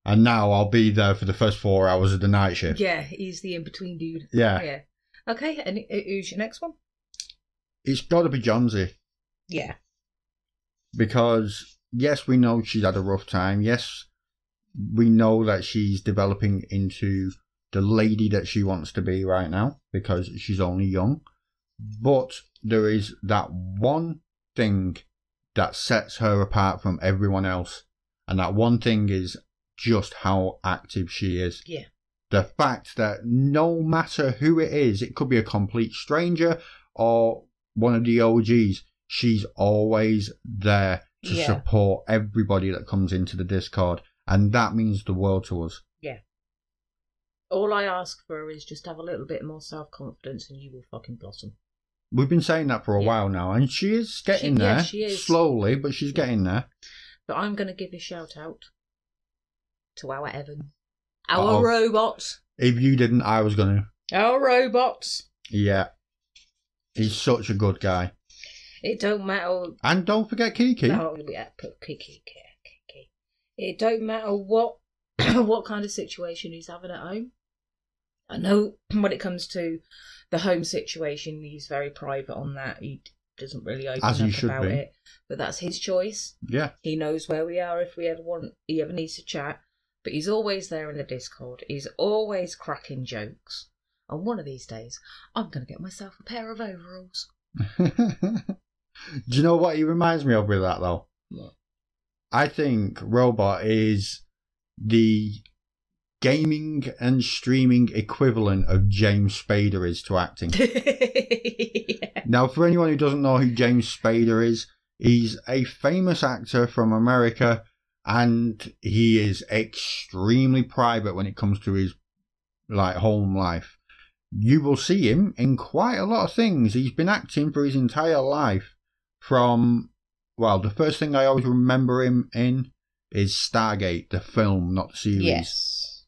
and now I'll be there for the first four hours of the night shift. Yeah, he's the in between dude. Yeah. Yeah. Okay, and who's your next one? It's got to be Johnsy Yeah. because yes, we know she's had a rough time. Yes, we know that she's developing into the lady that she wants to be right now because she's only young. But there is that one thing that sets her apart from everyone else, and that one thing is just how active she is. Yeah. The fact that no matter who it is, it could be a complete stranger or one of the OGs, she's always there to Yeah. support everybody that comes into the Discord. And that means the world to us. Yeah. All I ask for is just have a little bit more self confidence and you will fucking blossom. We've been saying that for a Yeah. while now, and she is getting She- yeah, there. she is. Slowly, but she's getting there. But I'm going to give a shout out to our Evan. Our Uh-oh. robots. If you didn't, I was going to. Our robots. Yeah. He's such a good guy. It don't matter. And don't forget Kiki. Oh, yeah, put Kiki, Kiki, Kiki. It don't matter what what kind of situation he's having at home. I know when it comes to the home situation, he's very private on that. He doesn't really open As up about be. it, but that's his choice. Yeah. He knows where we are if we ever want. He ever needs to chat. But he's always there in the Discord. He's always cracking jokes. And one of these days, I'm going to get myself a pair of overalls. Do you know what he reminds me of with that, though? What? I think Robot is the gaming and streaming equivalent of James Spader is to acting. yeah. Now, for anyone who doesn't know who James Spader is, he's a famous actor from America and he is extremely private when it comes to his like home life. You will see him in quite a lot of things. He's been acting for his entire life from well, the first thing I always remember him in is Stargate, the film, not the series Yes.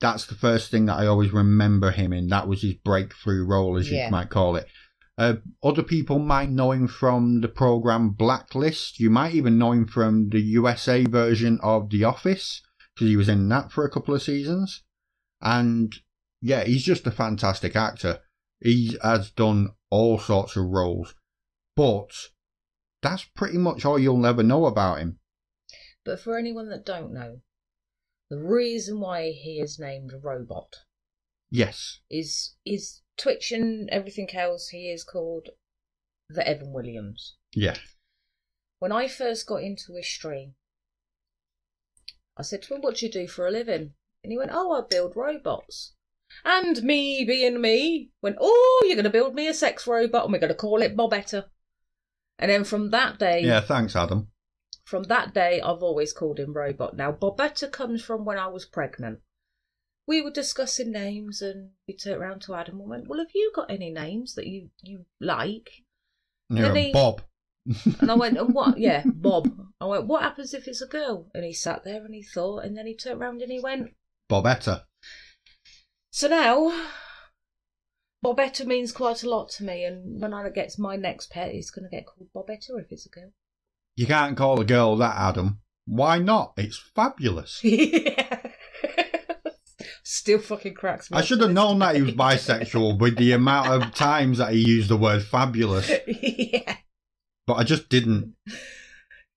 that's the first thing that I always remember him in. That was his breakthrough role, as Yeah. you might call it. Uh, other people might know him from the program Blacklist. You might even know him from the USA version of The Office, because he was in that for a couple of seasons. And yeah, he's just a fantastic actor. He has done all sorts of roles, but that's pretty much all you'll ever know about him. But for anyone that don't know, the reason why he is named Robot Yes, is is Twitch and everything else. He is called the Evan Williams. yeah, When I first got into his stream, I said to him, "What do you do for a living?" And he went, "Oh, I build robots." And me, being me, went, "Oh, you're going to build me a sex robot, and we're going to call it Bobetta." And then from that day, yeah. Thanks, Adam. From that day, I've always called him Robot. Now, Bobetta comes from when I was pregnant. We were discussing names, and we turned around to Adam and went, "Well, have you got any names that you you like?" You're Then a he- Bob. And I went, "And what? Yeah, Bob." I went, "What happens if it's a girl?" And he sat there and he thought, and then he turned around and he went, Bobetta. "So now." Bobetta means quite a lot to me, and when I get my next pet, it's going to get called Bobetta if it's a girl. You can't call a girl that, Adam. Why not? It's fabulous. yeah. Still fucking cracks me. I should have known that he was bisexual with the amount of times that he used the word fabulous, yeah. but I just didn't.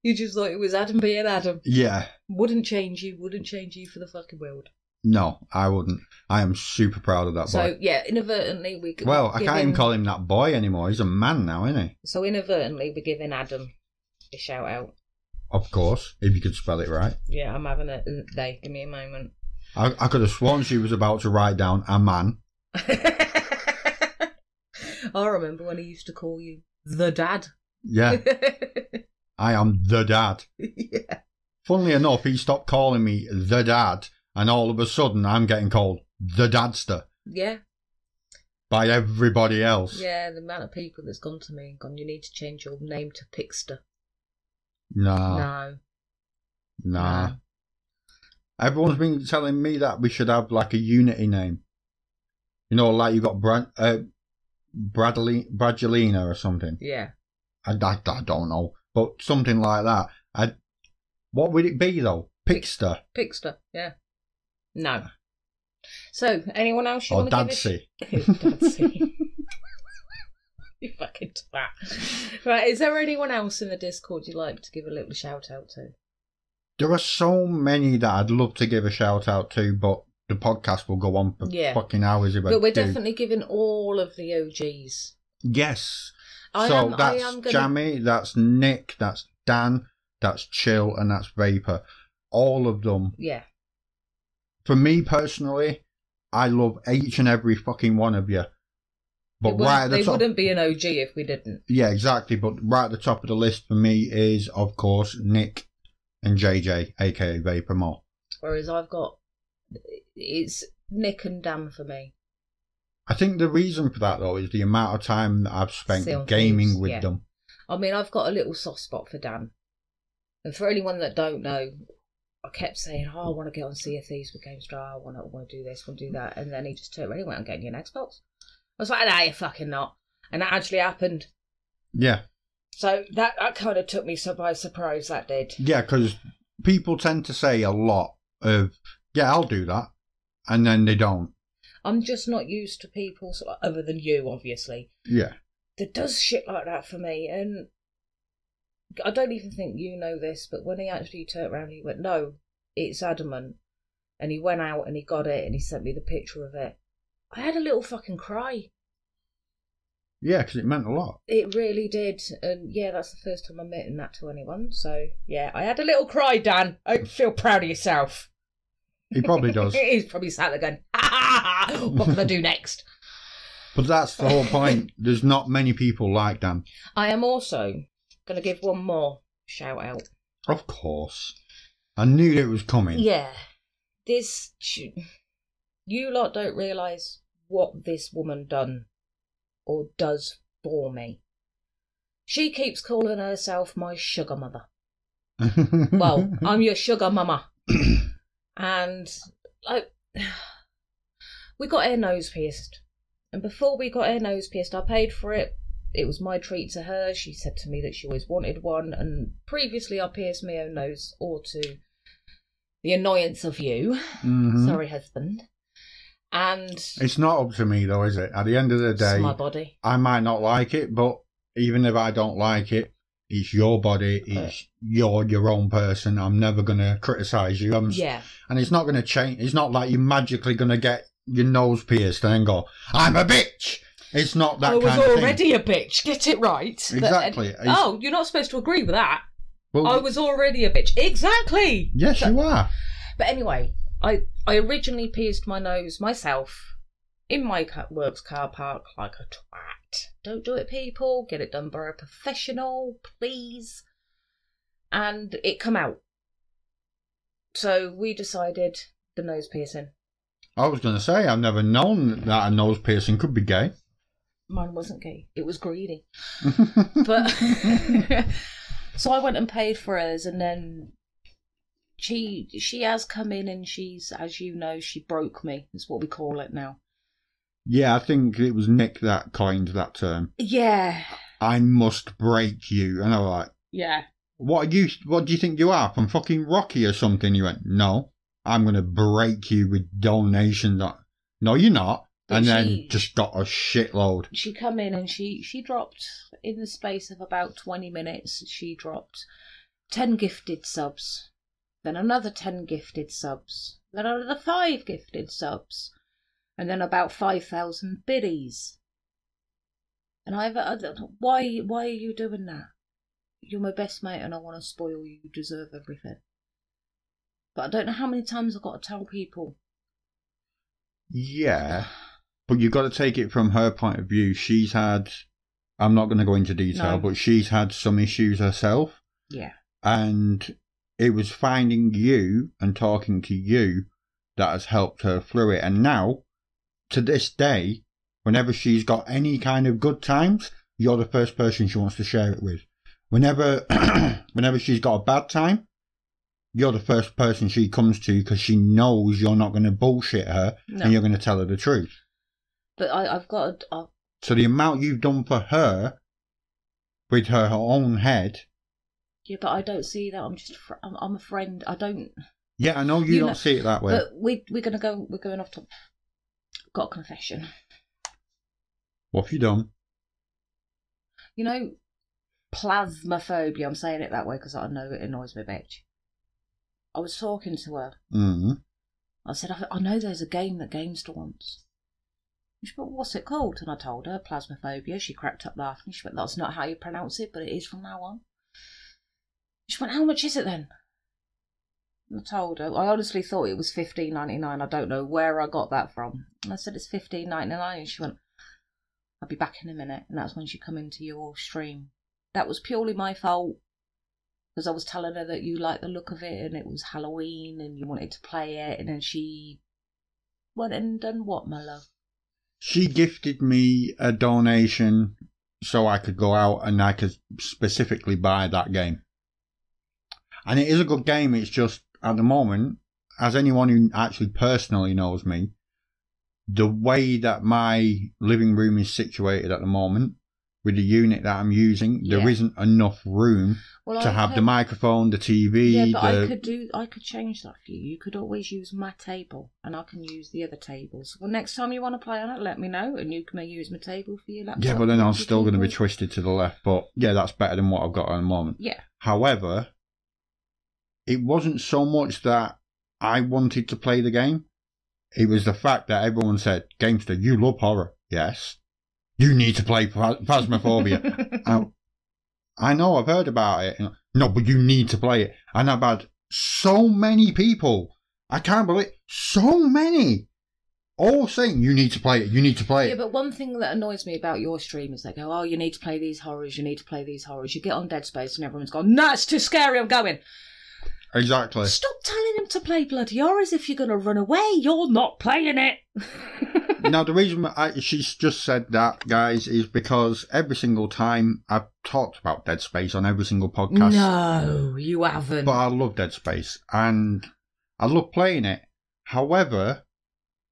You just thought it was Adam being Adam. Yeah, Wouldn't change you, wouldn't change you for the fucking world. no, I wouldn't. I am super proud of that boy. So, yeah, inadvertently we Well, I can't even call him that boy anymore. He's a man now, isn't he? So, inadvertently, we're giving Adam a shout out. Of course, if you could spell it right. Yeah, I'm having a day. Give me a moment. I, I could have sworn she was about to write down a man. I remember when he used to call you the dad. Yeah, I am the dad. yeah. Funnily enough, he stopped calling me the dad, and all of a sudden I'm getting called the dadster Yeah. by everybody else. Yeah, the amount of people that's gone to me and gone, you need to change your name to Pixter. Nah, no. nah. no. Everyone's been telling me that we should have like a unity name. You know, like you got Brad, uh, Bradley, Bradgelina or something. Yeah. I, I, I don't know, but something like that. I, what would it be though? Pixter Pixter. Yeah. No. So, anyone else you or want to give a Dadsy. you fucking twat. Right, is there anyone else in the Discord you'd like to give a little shout out to? There are so many that I'd love to give a shout out to, but the podcast will go on for Yeah. fucking hours if I But we're do. definitely giving all of the OGs. Yes. I so am, I that's am gonna Jammy, that's Nick, that's Dan, that's Chill, and that's Vapor. All of them. Yeah. For me personally, I love each and every fucking one of you. But right at the they top, wouldn't be an OG if we didn't. yeah, exactly. But right at the top of the list for me is, of course, Nick and JJ, aka Vapor More. Whereas I've got it's Nick and Dan for me. I think the reason for that though is the amount of time that I've spent Still gaming things, with yeah. them. I mean, I've got a little soft spot for Dan. And for anyone that don't know, I kept saying, "Oh, I want to get on Sea of Thieves with Gamester. I want to want to do this, want to do that." And then he just turned around and went, "I'm getting you an Xbox." I was like, "Nah, you're fucking not." And that actually happened. Yeah, So that that kind of took me so by surprise. That did. yeah, because people tend to say a lot of, "Yeah, I'll do that," and then they don't. I'm just not used to people, other than you, obviously, Yeah, that does shit like that for me. And I don't even think you know this, but when he actually turned around, he went, "No, it's adamant," and he went out and he got it and he sent me the picture of it. I had a little fucking cry. Yeah, because it meant a lot. It really did, and yeah, that's the first time I'm admitting that to anyone. So yeah, I had a little cry, Dan. I feel proud of yourself. He probably does. He's probably sat there going, "Ha, ha, ha, "What can I do next?" But that's the whole point. There's not many people like Dan. I am also going to give one more shout out. Of course. I knew it was coming. Yeah, this you lot don't realise what this woman done or does for me. She keeps calling herself my sugar mother. Well, I'm your sugar mama, and like we got her nose pierced, and before we got her nose pierced, I paid for it. It was my treat to her. She said to me that she always wanted one, and previously I pierced my own nose, or to the annoyance of you. Mhm. Sorry, husband. And It's not up to me though, is it? At the end of the it's day, my body. I might not like it, but even if I don't like it, it's your body. Uh, it's you're your own person. I'm never gonna criticize you. I'm, Yeah. and it's not gonna change. It's not like you're magically gonna get your nose pierced and go, "I'm a bitch." It's not that I was kind of thing. already a bitch. Get it right. Uh, exactly. But- oh, you're not supposed to agree with that. Well, I was already a bitch. Exactly. yes, you are. But anyway, I I originally pierced my nose myself in my works car park like a twat. Don't do it, people. Get it done by a professional, please. And it come out. So we decided the nose piercing. I was gonna say I've never known that a nose piercing could be gay. Mine wasn't gay. It was greedy. But so I went and paid for hers, and then she she has come in and she's, as you know, she broke me. Is what we call it now. yeah, I think it was Nick that coined that term. Yeah, I must break you, and I was like. yeah. What are you? What do you think you are from fucking Rocky or something? You went, no, I'm gonna break you with donations. on-" No, you're not. But and she- then just got a shitload. She come in and she she dropped in the space of about twenty minutes. She dropped ten gifted subs, then another ten gifted subs, then another five gifted subs, and then about five thousand biddies. And I've I, why why are you doing that? You're my best mate, and I want to spoil you. You deserve everything. But I don't know how many times I've got to tell people. Yeah, but you've got to take it from her point of view. She's had I'm not going to go into detail, No. but she's had some issues herself. Yeah. And it was finding you and talking to you that has helped her through it. And now, to this day, whenever she's got any kind of good times, you're the first person she wants to share it with. Whenever, whenever she's got a bad time, you're the first person she comes to because she knows you're not going to bullshit her No. and you're going to tell her the truth. But I, I've got. A, So the amount you've done for her with her own head, yeah, but I don't see that. I'm just. fr- I'm, I'm a friend. I don't. yeah, I know you, You don't know- see it that way. But we we're gonna go. We're going off to. Got a confession. what have you done? You know, plasmaphobia. I'm saying it that way because I know it annoys me, bitch. I was talking to her. Mm. I said, I, I know there's a game that Gamester wants. She went, what's it called? And I told her, plasmaphobia. She cracked up laughing. She went, that's not how you pronounce it, but it is from now on. She went, how much is it then? I told her, I honestly thought it was fifteen ninety nine. I don't know where I got that from. And I said, it's fifteen ninety nine. And she went, I'll be back in a minute. And that's when she come into your stream. That was purely my fault. Because I was telling her that you liked the look of it and it was Halloween and you wanted to play it. And then she went and done what, my love? She gifted me a donation so I could go out and I could specifically buy that game. And it is a good game. It's just at the moment, as anyone who actually personally knows me, the way that my living room is situated at the moment, with the unit that I'm using, there Yeah. isn't enough room Well, to I have the microphone, the TV, Yeah, but the I could do. I could change that for you. You could always use my table, and I can use the other tables. Well, next time you want to play on it, let me know, and you can use my table for your laptop. Yeah, but then I'm still going to be twisted to the left. But yeah, that's better than what I've got at the moment. Yeah, However, it wasn't so much that I wanted to play the game. It was the fact that everyone said, Gamester, you love horror. Yes. You need to play Phasmophobia. Um, I know, I've heard about it. No, but you need to play it. And I've had so many people, I can't believe, so many, all saying, you need to play it, you need to play it. yeah, but one thing that annoys me about your stream is they go, "Oh, you need to play these horrors. You need to play these horrors." You get on Dead Space, and everyone's gone, "No, it's too scary. I'm going." Exactly. Stop telling him to play bloody horrors. If you're going to run away, you're not playing it. now the reason I, she's just said that, guys, is because every single time I've talked about Dead Space on every single podcast, no, you haven't. but I love Dead Space and I love playing it. However,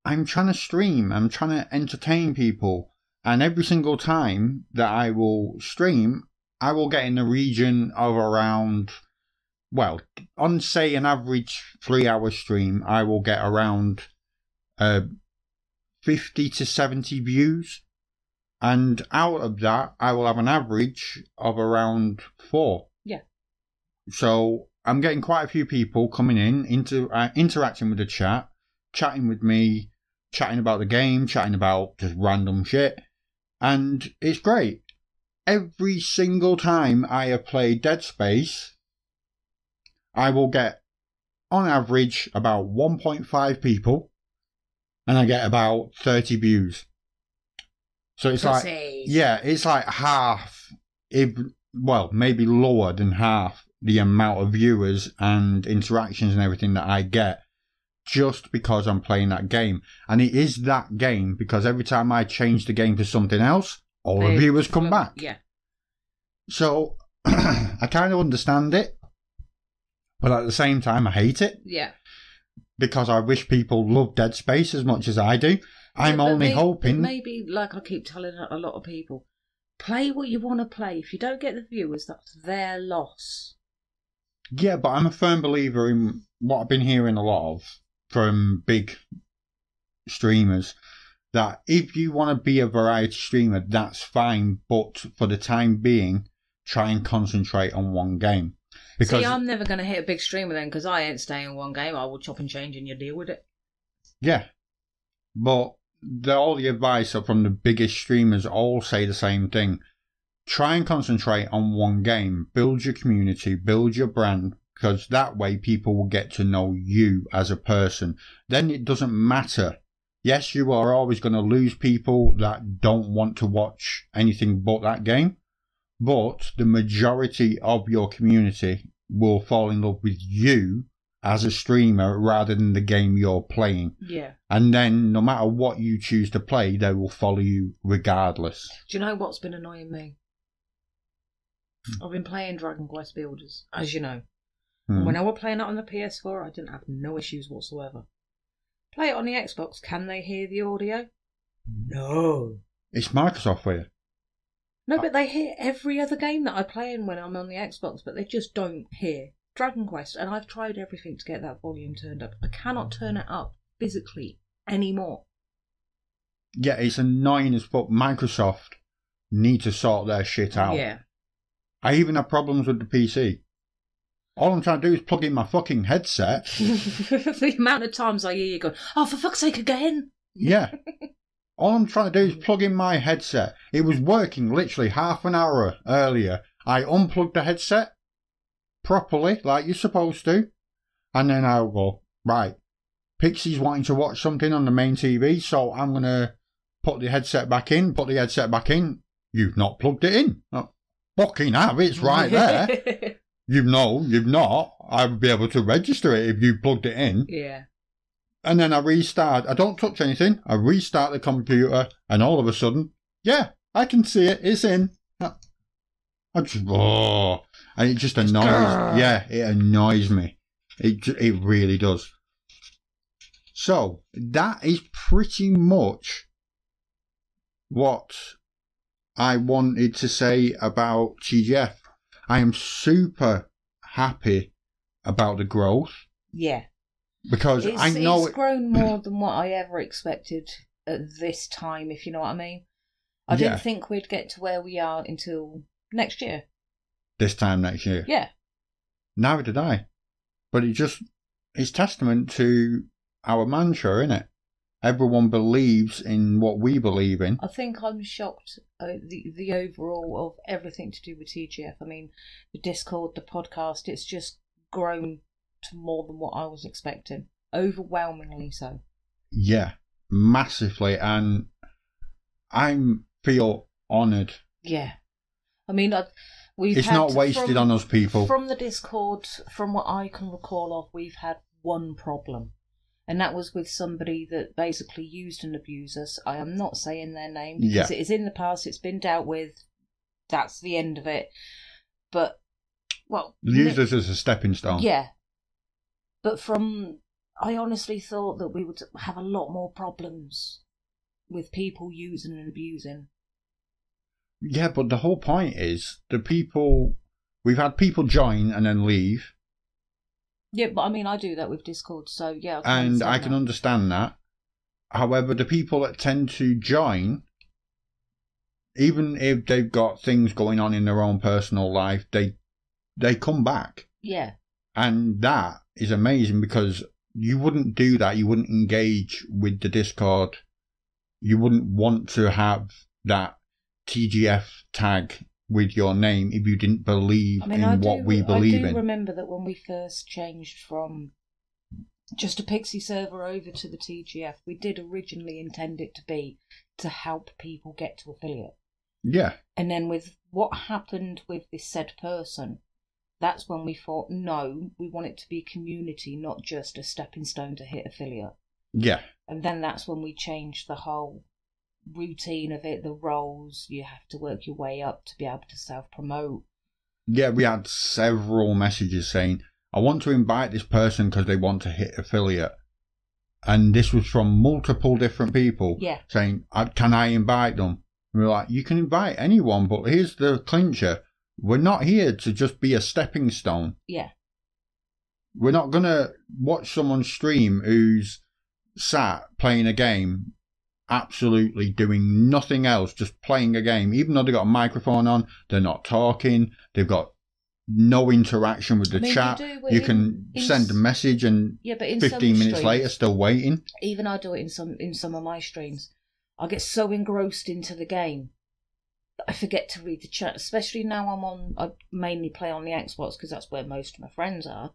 I'm trying to stream. I'm trying to entertain people, and every single time that I will stream, I will get in the region of around. Well, on say an average three-hour stream, I will get around uh, 50 to 70 views. And out of that, I will have an average of around four. Yeah. So I'm getting quite a few people coming in, into, uh, interacting with the chat, chatting with me, chatting about the game, chatting about just random shit. And it's great. Every single time I have played Dead Space, I will get, on average, about 1.5 people and I get about 30 views. So it's like, yeah, it's like half, if, well, maybe lower than half the amount of viewers and interactions and everything that I get just because I'm playing that game. And it is that game because every time I change the game to something else, all the viewers come back. Yeah. So I kind of understand it, but at the same time, I hate it Yeah. because I wish people love Dead Space as much as I do. I'm Yeah, only may- hoping. Maybe, like I keep telling a lot of people, play what you want to play. If you don't get the viewers, that's their loss. Yeah, but I'm a firm believer in what I've been hearing a lot of from big streamers that if you want to be a variety streamer, that's fine, but for the time being, try and concentrate on one game. Because See, I'm never going to hit a big streamer then because I ain't staying in one game. I will chop and change and you deal with it. Yeah. But the, all the advice from the biggest streamers all say the same thing. Try and concentrate on one game. Build your community, build your brand, because that way people will get to know you as a person. Then it doesn't matter Yes, you are always going to lose people that don't want to watch anything but that game, but the majority of your community will fall in love with you as a streamer rather than the game you're playing. Yeah. And then, no matter what you choose to play, they will follow you regardless. Do you know what's been annoying me? I've been playing Dragon Quest Builders, as you know. Hmm. When I was playing it on the PS4, I didn't have no issues whatsoever. Play it on the Xbox, can they hear the audio? No. It's Microsoft for you. No, but they hear every other game that I play in when I'm on the Xbox, but they just don't hear Dragon Quest. And I've tried everything to get that volume turned up. I cannot turn it up physically anymore. Yeah, it's annoying as fuck. Microsoft need to sort their shit out. Yeah. I even have problems with the PC. All I'm trying to do is plug in my fucking headset. the amount of times I hear you go, oh, for fuck's sake, again. Yeah. All I'm trying to do is plug in my headset. It was working literally half an hour earlier. I unplugged the headset properly, like you're supposed to. And then I'll go, right, Pixie's wanting to watch something on the main TV, so I'm going to put the headset back in, put the headset back in. You've not plugged it in. Oh, fucking have, it's right there. you know, you've not. I would be able to register it if you plugged it in. yeah. And then I restart. I don't touch anything. I restart the computer, and all of a sudden, yeah, I can see it. It's in. I I just, oh, and it just annoys. Yeah, it annoys me. It it really does. So that is pretty much what I wanted to say about TGF. I am super happy about the growth Yeah. Because It's, I know it's it, grown more than what I ever expected at this time, if you know what I mean. I Yeah. didn't think we'd get to where we are until next year. this time next year. Yeah. Neither did I. But it just it's testament to our mantra, isn't it? Everyone believes in what we believe in. I think I'm shocked at the, the overall of everything to do with TGF. I mean, the Discord, the podcast, it's just grown to more than what I was expecting. Overwhelmingly so. Yeah, massively, and I feel honoured. Yeah. I mean, I, we've It's not wasted from- on us people. From the Discord, from what I can recall of, we've had one problem. And that was with somebody that basically used and abused us. I am not saying their name because Yeah. it is in the past, it's been dealt with. That's the end of it. But, well. Use this as a stepping stone. Yeah. But from. I honestly thought that we would have a lot more problems with people using and abusing. Yeah, but the whole point is the people we've had people join and then leave, Yeah, but I mean, I do that with Discord, so yeah. I and I can that. understand that. However, the people that tend to join, even if they've got things going on in their own personal life, they they come back, Yeah. and that is amazing because you wouldn't do that. You wouldn't engage with the Discord. You wouldn't want to have that TGF tag with your name if you didn't believe I mean, in I what do, we believe in. I do in. remember that when we first changed from just a Pixie server over to the TGF, we did originally intend it to be to help people get to affiliate. yeah, And then with what happened with this said person, that's when we thought, no, we want it to be community, not just a stepping stone to hit affiliate. yeah. And then that's when we changed the whole routine of it, the roles. You have to work your way up to be able to self promote. Yeah, we had several messages saying, I want to invite this person because they want to hit affiliate. And this was from multiple different people Yeah. saying, "Uh, Can I invite them? And we we're like, You can invite anyone, but here's the clincher. We're not here to just be a stepping stone. Yeah. We're not going to watch someone stream who's sat playing a game, absolutely doing nothing else, just playing a game. Even though they've got a microphone on, they're not talking, they've got no interaction with the I mean, chat. You in- can in send a message and Yeah, but in 15 minutes streams, later, still waiting. even I do it in some in some of my streams. I get so engrossed into the game I forget to read the chat. Especially now I'm on. I mainly play on the Xbox because that's where most of my friends are.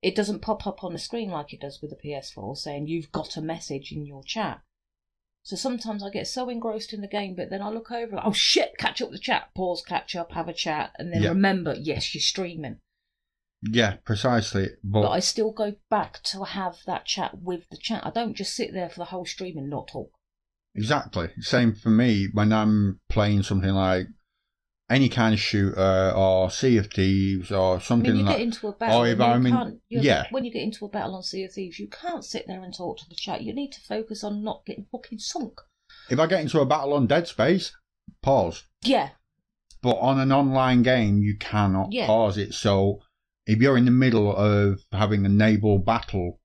it doesn't pop up on the screen like it does with the PS4 saying you've got a message in your chat. So sometimes I get so engrossed in the game, but then I look over, like, oh shit, catch up with the chat, pause, catch up, have a chat, and then Yeah. remember, yes, you're streaming. Yeah, precisely. But, But I still go back to have that chat with the chat. I don't just sit there for the whole stream and not talk. Exactly same for me when I'm playing something like any kind of shooter or Sea of Thieves or I something mean, you like. get into a battle. or if you I'm in- yeah. When you get into a battle on Sea of Thieves, you can't sit there and talk to the chat. You need to focus on not getting fucking sunk. If I get into a battle on Dead Space, pause. Yeah, But on an online game, you cannot Yeah. pause it. So if you're in the middle of having a naval battle,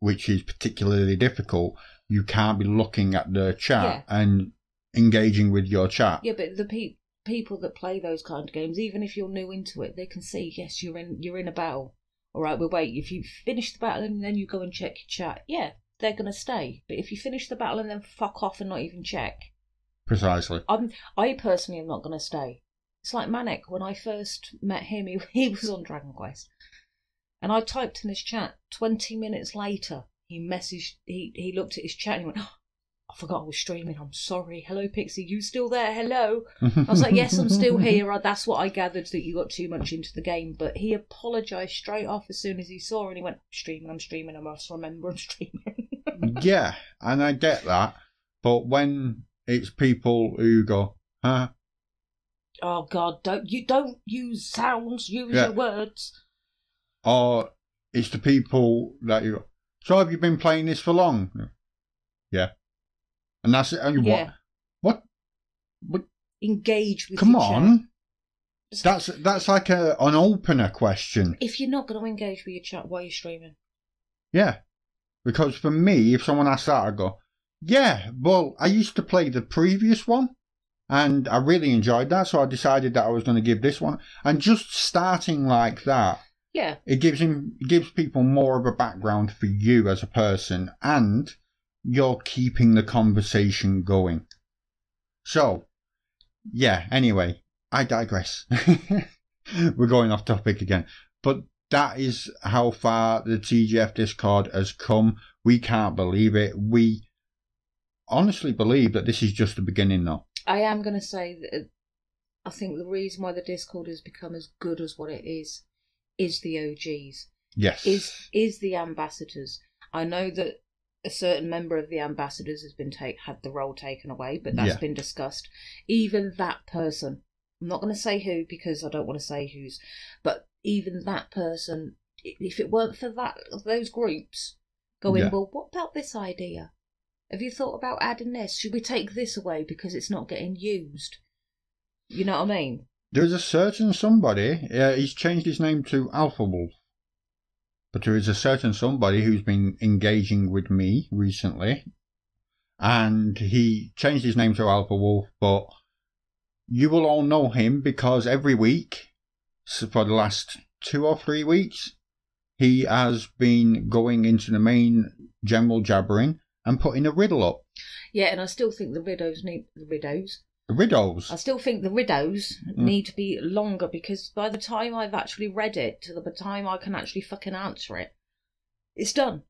which is particularly difficult, you can't be looking at the chat Yeah. and engaging with your chat. yeah, but the pe- people that play those kind of games, even if you're new into it, they can see yes, you're in you're in a battle. All right, well, wait. If you finish the battle and then you go and check your chat, yeah, they're gonna stay. But if you finish the battle and then fuck off and not even check, Precisely. I'm I personally am not going to stay. It's like Manic when I first met him. He, he was on Dragon Quest, and I typed in his chat. Twenty minutes later, he messaged. He he looked at his chat and he went, oh, "I forgot I was streaming. I'm sorry. Hello, Pixie. You still there? Hello." I was like, "Yes, I'm still here." That's what I gathered that you got too much into the game. But he apologised straight off as soon as he saw, and he went, "I'm "Streaming. I'm streaming. I must remember I'm streaming." yeah, and I get that. But when it's people who go, huh? oh God! Don't you don't use sounds. Use Yeah. your words. Or it's the people that you go, so have you been playing this for long? Yeah. And that's it. And Yeah. what? What? What? engage with Come your chat. on. That's that's like a an opener question. If you're not going to engage with your chat, why are you streaming? Yeah. Because for me, if someone asks that, I go, yeah, well, I used to play the previous one and I really enjoyed that. So I decided that I was going to give this one. And just starting like that, Yeah, it gives him, it gives people more of a background for you as a person and you're keeping the conversation going. So, yeah, anyway, I digress. We're going off topic again. But that is how far the TGF Discord has come. We can't believe it. We honestly believe that this is just the beginning now. I am going to say that I think the reason why the Discord has become as good as what it is is the OGs, Yes. is is the ambassadors. I know that a certain member of the ambassadors has been take had the role taken away, but that's Yeah. been discussed. Even that person, I'm not going to say who because I don't want to say who's, but even that person, if it weren't for that those groups going, Yeah. well, what about this idea? Have you thought about adding this? Should we take this away because it's not getting used? You know what I mean? There's a certain somebody, uh, he's changed his name to Alpha Wolf. But there is a certain somebody who's been engaging with me recently. And he changed his name to Alpha Wolf, but you will all know him because every week, for the last two or three weeks, he has been going into the main general jabbering and putting a riddle up. Yeah, and I still think the widows need the widows. Riddles. I still think the Riddles Mm. need to be longer because by the time I've actually read it to the time I can actually fucking answer it, it's done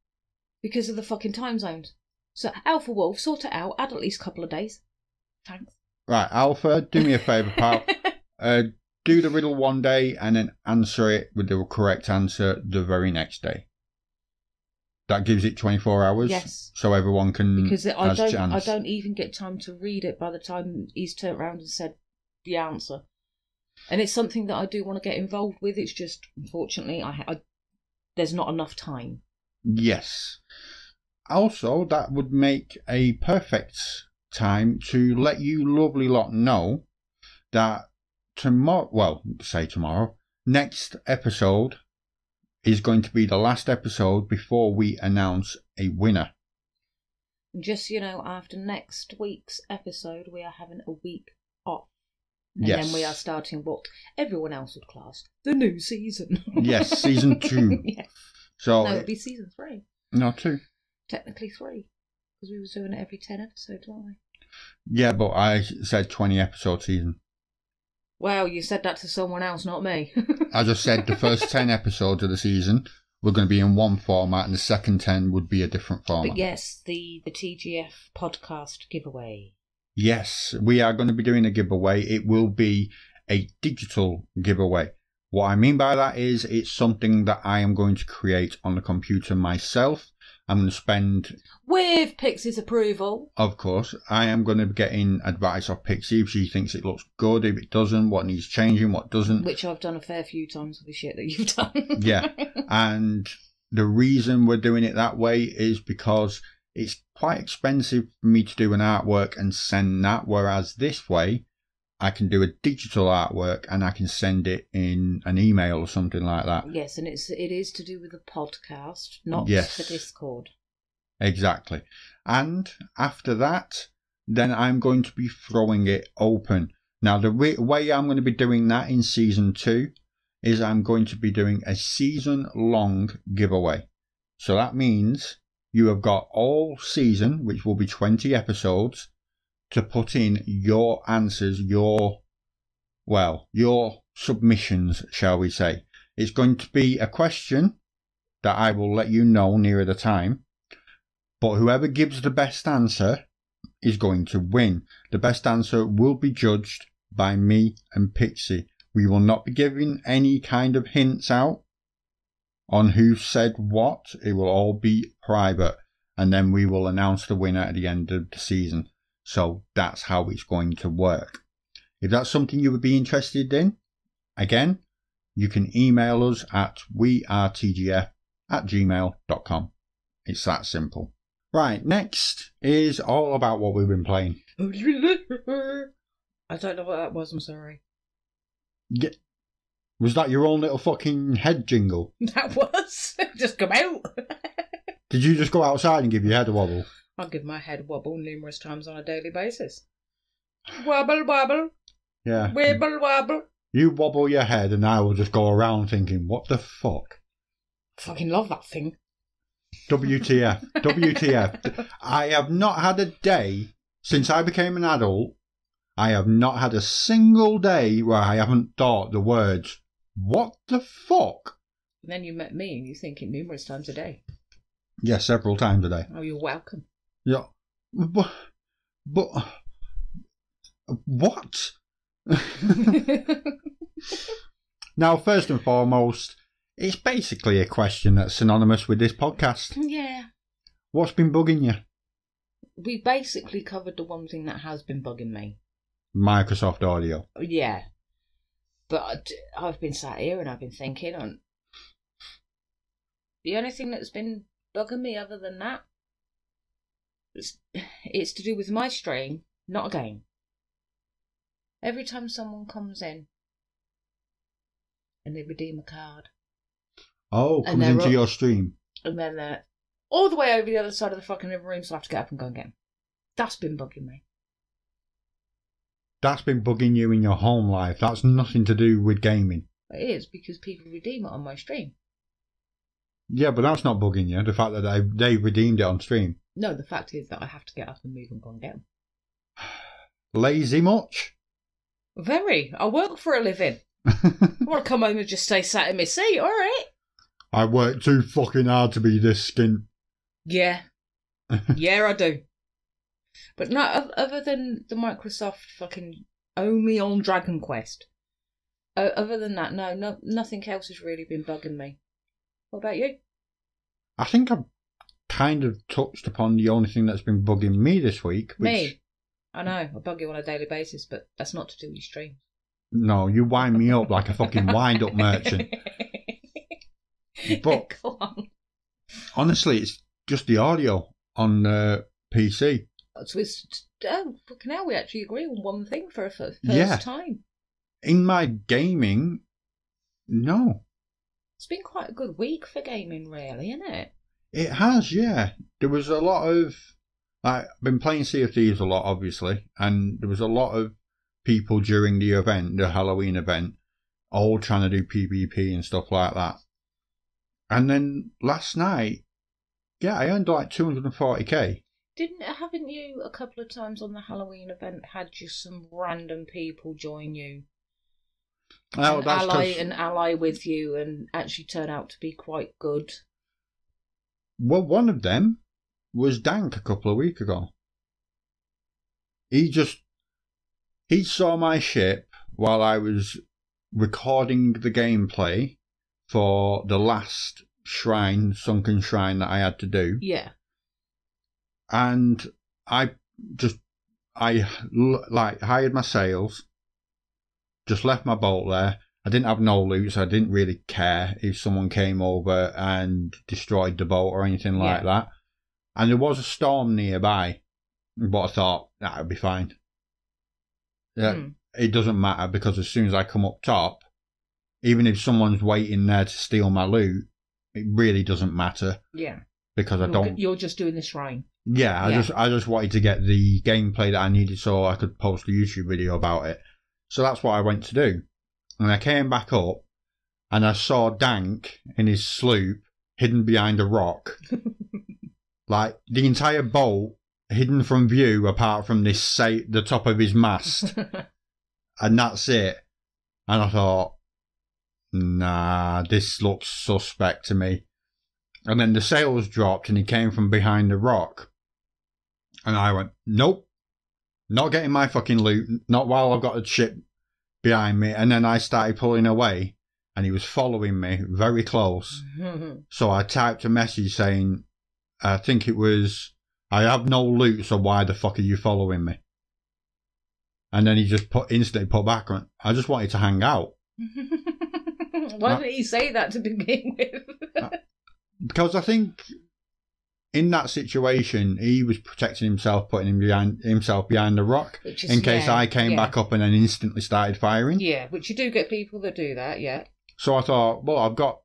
because of the fucking time zones. So Alpha Wolf, sort it out. Add at least a couple of days. Thanks. Right, Alpha, do me a favour, pal. Uh, do the riddle one day and then answer it with the correct answer the very next day. That gives it 24 hours. Yes. So everyone can because I don't, chance. I don't even get time to read it by the time he's turned around and said the answer. And it's something that I do want to get involved with. It's just unfortunately, I, I there's not enough time. Yes. Also, that would make a perfect time to let you lovely lot know that tomorrow, well, say tomorrow, next episode is going to be the last episode before we announce a winner. Just so you know, after next week's episode, we are having a week off. And Yes. then we are starting what everyone else would class the new season. Yes, season two. yeah. So, No, it'd be season three. no, two. Technically three. Because we were doing it every 10 episodes, weren't we? Yeah, but I said 20 episode season. Well, you said that to someone else, not me. As I said the first 10 episodes of the season were going to be in one format, and the second 10 would be a different format. But yes, the the TGF podcast giveaway. Yes, we are going to be doing a giveaway. It will be a digital giveaway. What I mean by that is it's something that I am going to create on the computer myself. I'm going to spend, With Pixie's approval. of course, I am going to be getting advice off Pixie if she thinks it looks good, if it doesn't, what needs changing, what doesn't. Which I've done a fair few times with the shit that you've done. Yeah. And the reason we're doing it that way is because it's quite expensive for me to do an artwork and send that, whereas this way I can do a digital artwork and I can send it in an email or something like that. yes, and it's it is to do with the podcast, not Yes. the Discord. Exactly. And after that, then I'm going to be throwing it open. Now, the re- way I'm going to be doing that in season two is I'm going to be doing a season long giveaway. So that means you have got all season, which will be 20 episodes, to put in your answers, your, well, your submissions, shall we say. It's going to be a question that I will let you know nearer the time. But whoever gives the best answer is going to win. The best answer will be judged by me and Pixie. We will not be giving any kind of hints out on who said what. It will all be private. And then we will announce the winner at the end of the season. So that's how it's going to work. If that's something you would be interested in, again, you can email us at wearetgf at gmail.com. It's that simple. Right, next is all about what we've been playing. I don't know what that was. I'm sorry. Ge- Was that your own little fucking head jingle? That was just come out. Did you just go outside and give your head a wobble? I give my head a wobble numerous times on a daily basis. Wobble wobble, Yeah. wibble wobble. You wobble your head and I will just go around thinking, what the fuck? Fucking love that thing. WTF. WTF. I have not had a day since I became an adult. I have not had a single day where I haven't thought the words, what the fuck? And then you met me and you think it numerous times a day. Yeah, several times a day. Oh, you're welcome. Yeah. But, but what? now, first and foremost, it's basically a question that's synonymous with this podcast. yeah. What's been bugging you? We basically covered the one thing that has been bugging me. Microsoft Audio. Yeah. But I've been sat here and I've been thinking, on. the only thing that's been bugging me other than that, it's, it's to do with my stream, not a game. Every time someone comes in and they redeem a card, Oh, comes into up- your stream. and then they're all the way over the other side of the fucking room, so I have to get up and go and get. That's been bugging me. That's been bugging you in your home life. That's nothing to do with gaming. It is because people redeem it on my stream. Yeah, but that's not bugging you. The fact that they, they redeemed it on stream. No, the fact is that I have to get up and move and go and get 'em. Lazy much? Very. I work for a living. I want to come home and just stay sat in my seat, alright? I work too fucking hard to be this skint. Yeah. yeah, I do. But no, other than the Microsoft fucking only on Dragon Quest. Uh, other than that, no, no, nothing else has really been bugging me. What about you? I think I've kind of touched upon the only thing that's been bugging me this week. Which, Me. I know, I bug you on a daily basis, but that's not to do with your stream. No, you wind me up like a fucking wind up merchant. But- on. Honestly, it's just the audio on uh, PC. So it's, oh, fucking hell, we actually agree on one thing for a first Yeah. time. In my gaming, no. It's been quite a good week for gaming, really, isn't it? It has, yeah. There was a lot of. I've been playing Sea of Thieves a lot, obviously, and there was a lot of people during the event, the Halloween event, all trying to do PvP and stuff like that. And then last night, yeah, I earned like 240k. Didn't haven't you a couple of times on the Halloween event had just some random people join you? Oh, and that's ally 'cause- and ally with you and actually turn out to be quite good. Well, one of them was Dank a couple of weeks ago. He just he saw my ship while I was recording the gameplay for the last shrine, sunken shrine that I had to do, Yeah. and I just I like hired my sails, just left my boat there. I didn't have no loot, so I didn't really care if someone came over and destroyed the boat or anything like that. And there was a storm nearby, but I thought that would be fine. Yeah, Hmm. it doesn't matter because as soon as I come up top, even if someone's waiting there to steal my loot, it really doesn't matter Yeah. because I You're, don't. you're just doing the shrine. Yeah, I Yeah. just I just wanted to get the gameplay that I needed so I could post a YouTube video about it. So that's what I went to do. And I came back up and I saw Dank in his sloop hidden behind a rock. like the entire boat hidden from view apart from this say the top of his mast. and that's it. And I thought, nah, this looks suspect to me. And then the sails dropped and he came from behind the rock. And I went, nope, not getting my fucking loot, not while I've got a ship behind me. And then I started pulling away and he was following me very close. So I typed a message saying, I think it was, I have no loot, so why the fuck are you following me? And then he just put instantly put back on. I just wanted to hang out Why didn't he say that to begin with? Uh, because I think in that situation he was protecting himself, putting him behind himself behind the rock is, in case yeah, I came yeah. back up and then instantly started firing. Yeah, which you do get people that do that. Yeah. So I thought, well, I've got,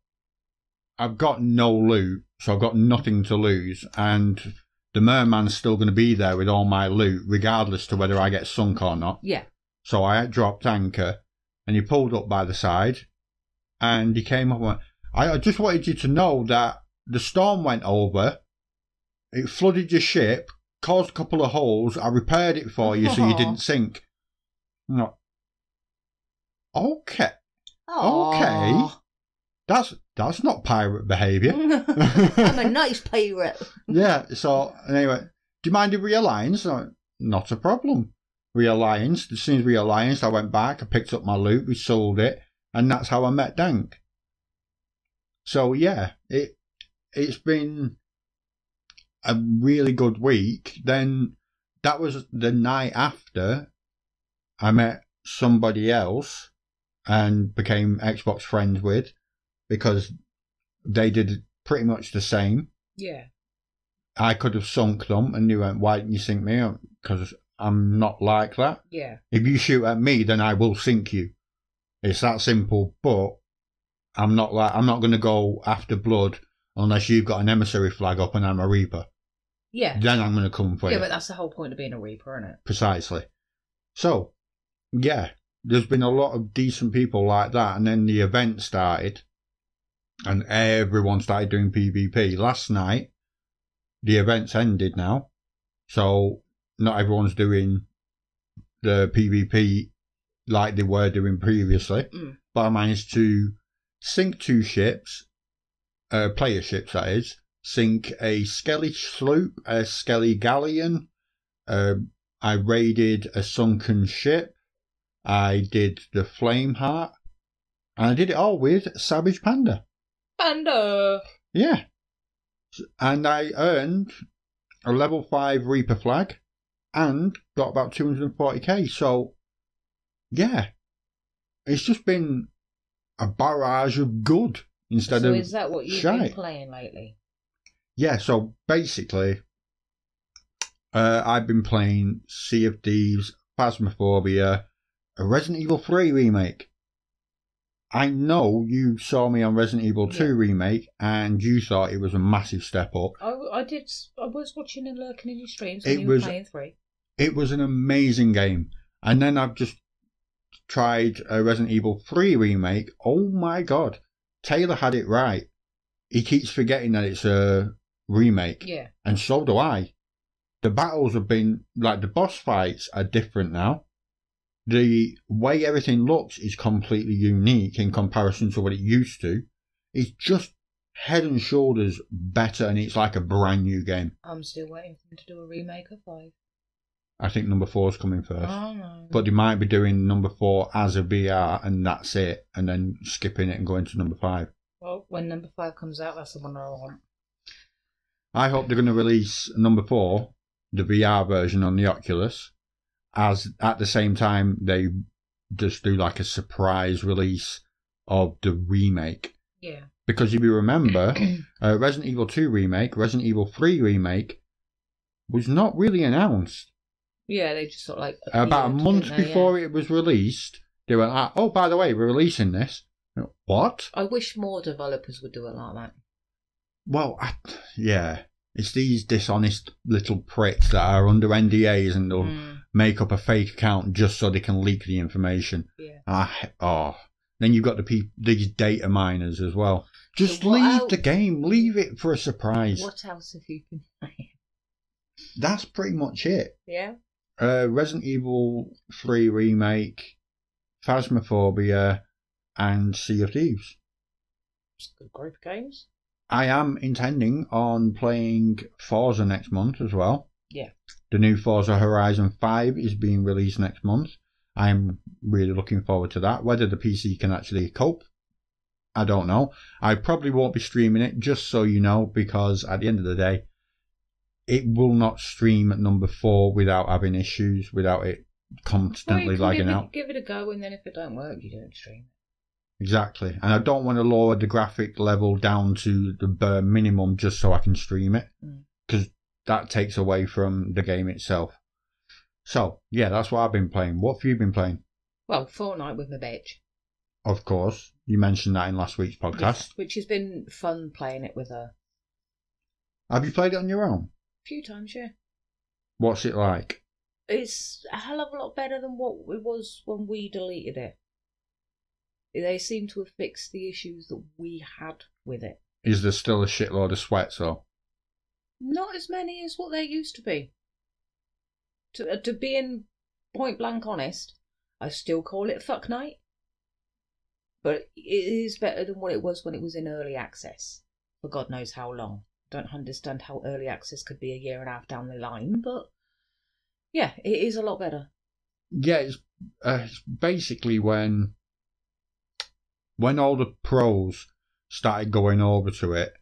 I've got no loot, so I've got nothing to lose, and the merman's still going to be there with all my loot, regardless to whether I get sunk or not. Yeah. So I dropped anchor, and he pulled up by the side, and he came up. and went, I I just wanted you to know that the storm went over, it flooded your ship, caused a couple of holes. I repaired it for you so you didn't sink. I'm like, okay, Aw. that's that's not pirate behaviour. I'm a nice pirate. yeah. So anyway, do you mind if we alliance? Not a problem. We alliance. As soon as we allianced, I went back. I picked up my loot. We sold it, and that's how I met Dank. So yeah, it it's been a really good week. Then that was the night after I met somebody else and became Xbox friends with because they did pretty much the same. Yeah. I could have sunk them, and you went, "Why didn't you sink me?" Because I'm not like that. Yeah. If you shoot at me, then I will sink you. It's that simple. But I'm not like I'm not going to go after blood unless you've got an emissary flag up and I'm a reaper. Yeah. Then I'm going to come for Yeah, you. but that's the whole point of being a reaper, isn't it? Precisely. So, yeah, there's been a lot of decent people like that, and then the event started, and everyone started doing PvP. Last night, the event's ended now, so not everyone's doing the PvP like they were doing previously. Mm. But I managed to sink two ships, uh, player ships that is, sink a Skelly sloop, a Skelly galleon. Um, I raided a sunken ship. I did the Flame Heart, and I did it all with Savage Panda. And uh Yeah, and I earned a level five Reaper flag, and got about two hundred and forty k. So, yeah, it's just been a barrage of good instead so of is that what you've been playing lately? Yeah, so basically, uh, I've been playing Sea of Thieves, Phasmophobia, a Resident Evil 3 remake. I know you saw me on Resident Evil 2 Yeah. remake and you thought it was a massive step up. I, I did. I was watching and lurking in your streams It when you were playing three. It was an amazing game. And then I've just tried a Resident Evil 3 remake. Oh my god. Taylor had it right. He keeps forgetting that it's a remake. Yeah. and so do I. The battles have been like the boss fights are different now. the way everything looks is completely unique in comparison to what it used to. It's just head and shoulders better, and it's like a brand new game. I'm still waiting for them to do a remake of five. I think number four is coming first. Oh no. But they might be doing number four as a VR and that's it, and then skipping it and going to number five. well, when number five comes out, that's the one I want. I hope they're going to release number four, the VR version on the Oculus, as at the same time they just do like a surprise release of the remake. Yeah. Because if you remember, uh, Resident Evil 2 remake, Resident Evil 3 remake was not really announced. Yeah, they just sort of like About a month they? before Yeah. it was released, they were like, oh, by the way, we're releasing this. What? I wish more developers would do it like that. Well, I, yeah. It's these dishonest little pricks that are under NDAs and they'll Mm, make up a fake account just so they can leak the information. yeah. I, oh. Then you've got the peop these data miners as well. Just So leave el- the game. Leave it for a surprise. What else have you been playing? That's pretty much it. Yeah. Uh, Resident Evil 3 Remake, Phasmophobia, and Sea of Thieves. It's a good group of games. I am intending on playing Forza next month as well. Yeah. The new Forza Horizon 5 is being released next month. I am really looking forward to that. Whether the PC can actually cope, I don't know. I probably won't be streaming it, just so you know, because at the end of the day, it will not stream at number 4 without having issues, without it constantly can lagging give out. Give it a go, and then if it don't work, you don't stream it. Exactly. And I don't want to lower the graphic level down to the bare minimum just so I can stream it. Mm. Because that takes away from the game itself. So, yeah, that's what I've been playing. What have you been playing? Well, Fortnite with my bitch. Of course, you mentioned that in last week's podcast. Yeah, which has been fun playing it with her. Have you played it on your own? A few times, yeah. What's it like? It's a hell of a lot better than what it was when we deleted it. They seem to have fixed the issues that we had with it. Is there still a shitload of sweats, so? Not as many as what there used to be. To, uh, to being point blank honest, I still call it fuck night. But it is better than what it was when it was in early access. For God knows how long. Don't understand how early access could be a year and a half down the line, but yeah, it is a lot better. Yeah, it's, uh, it's basically when when all the pros started going over to it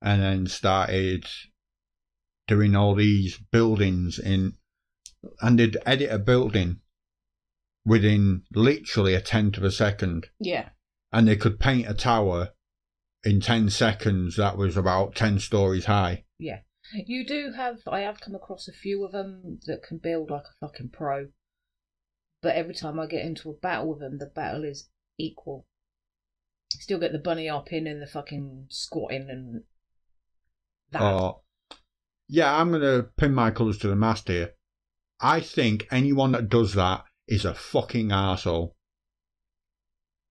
and then started doing all these buildings in and they'd edit a building within literally a tenth of a second Yeah. and they could paint a tower in 10 seconds that was about 10 stories high Yeah. You do have, I have come across a few of them that can build like a fucking pro. But every time I get into a battle with them, the battle is equal. Still get the bunny hopping and the fucking squatting and that. or yeah i'm gonna pin my colours to the mast here. I think anyone that does that is a fucking arsehole.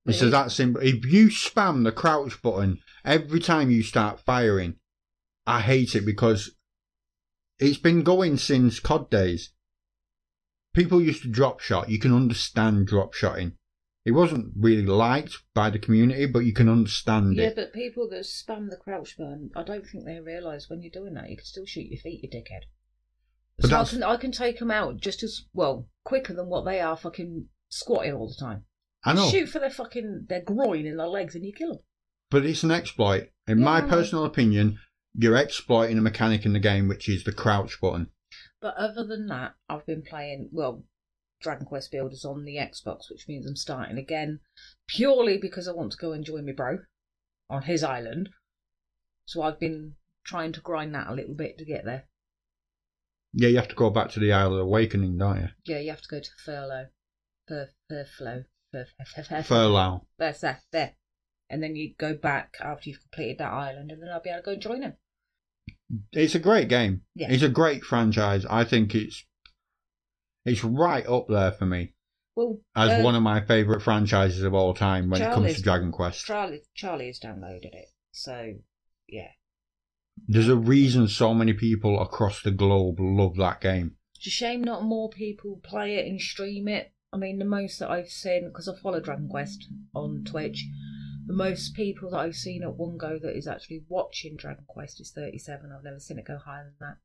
It's It is. that simple. If you spam the crouch button every time you start firing i hate it because it's been going since cod days. People used to drop shot. You can understand drop shotting it wasn't really liked by the community but you can understand it. yeah, it but people that spam the crouch button, I don't think they realise when you're doing that, you can still shoot your feet, you dickhead. But so I that's- can, I can take them out just as, well, quicker than what they are fucking squatting all the time. i know Shoot for their fucking, their groin and their legs and you kill them. But it's an exploit. In my personal opinion, you're exploiting a mechanic in the game, which is the crouch button. But other than that, I've been playing, well, Dragon Quest Builders on the Xbox, which means I'm starting again purely because I want to go and join my bro on his island. So I've been trying to grind that a little bit to get there. Yeah, you have to go back to the Isle of Awakening, don't you? Yeah, you have to go to Furlough. Fur, Furflow. Fur, fur, fur, Furlough. That's that, there. And then you go back after you've completed that island, and then I'll be able to go and join him. It's a great game. Yeah. It's a great franchise. I think it's it's right up there for me Well, as uh, one of my favourite franchises of all time when it comes to Dragon Quest. Charlie, Charlie has downloaded it, so yeah. There's a reason so many people across the globe love that game. It's a shame not more people play it and stream it, I mean, the most that I've seen, because I follow Dragon Quest on Twitch, the most people that I've seen at one go that is actually watching Dragon Quest is 37. I've never seen it go higher than that.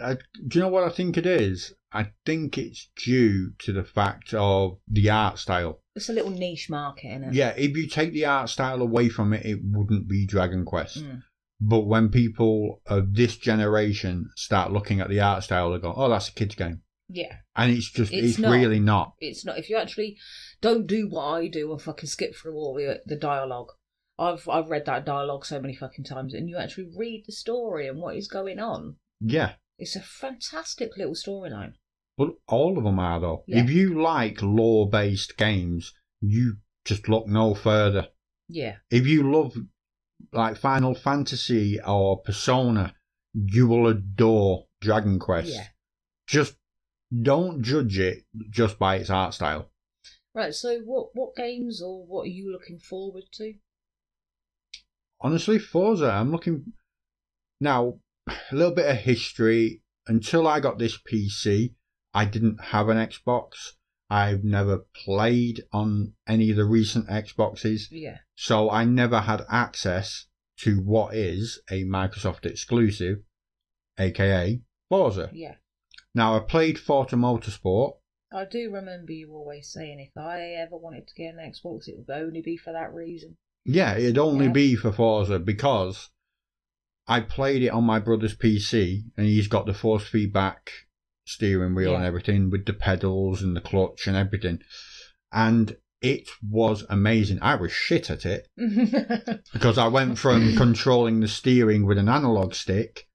Uh, do you know what I think it is? I think it's due to the fact of the art style. It's a little niche market, isn't it? Yeah, if you take the art style away from it, it wouldn't be Dragon Quest. Mm. But when people of this generation start looking at the art style, they go, "Oh, that's a kids' game," Yeah. and it's just It's it's, not. really not. It's not. If you actually don't do what I do and fucking skip through all the, the dialogue, I've I've read that dialogue so many fucking times, and you actually read the story and what is going on. Yeah, It's a fantastic little storyline. but all of them are though. Yeah. If you like lore-based games, you just look no further. Yeah. If you love like Final Fantasy or Persona, you will adore Dragon Quest. Yeah. Just don't judge it just by its art style. Right. So, what what games or what are you looking forward to? honestly, Forza, I'm looking now a little bit of history. Until I got this PC, I didn't have an Xbox. I've never played on any of the recent Xboxes, Yeah. so I never had access to what is a Microsoft exclusive, aka Forza. Yeah. Now, I played Forza Motorsport. I do remember you always saying if I ever wanted to get an Xbox, it would only be for that reason. Yeah, it'd only Yeah. be for Forza because I played it on my brother's PC and he's got the force feedback steering wheel and everything with the pedals and the clutch and everything. And it was amazing. I was shit at it because I went from controlling the steering with an analog stick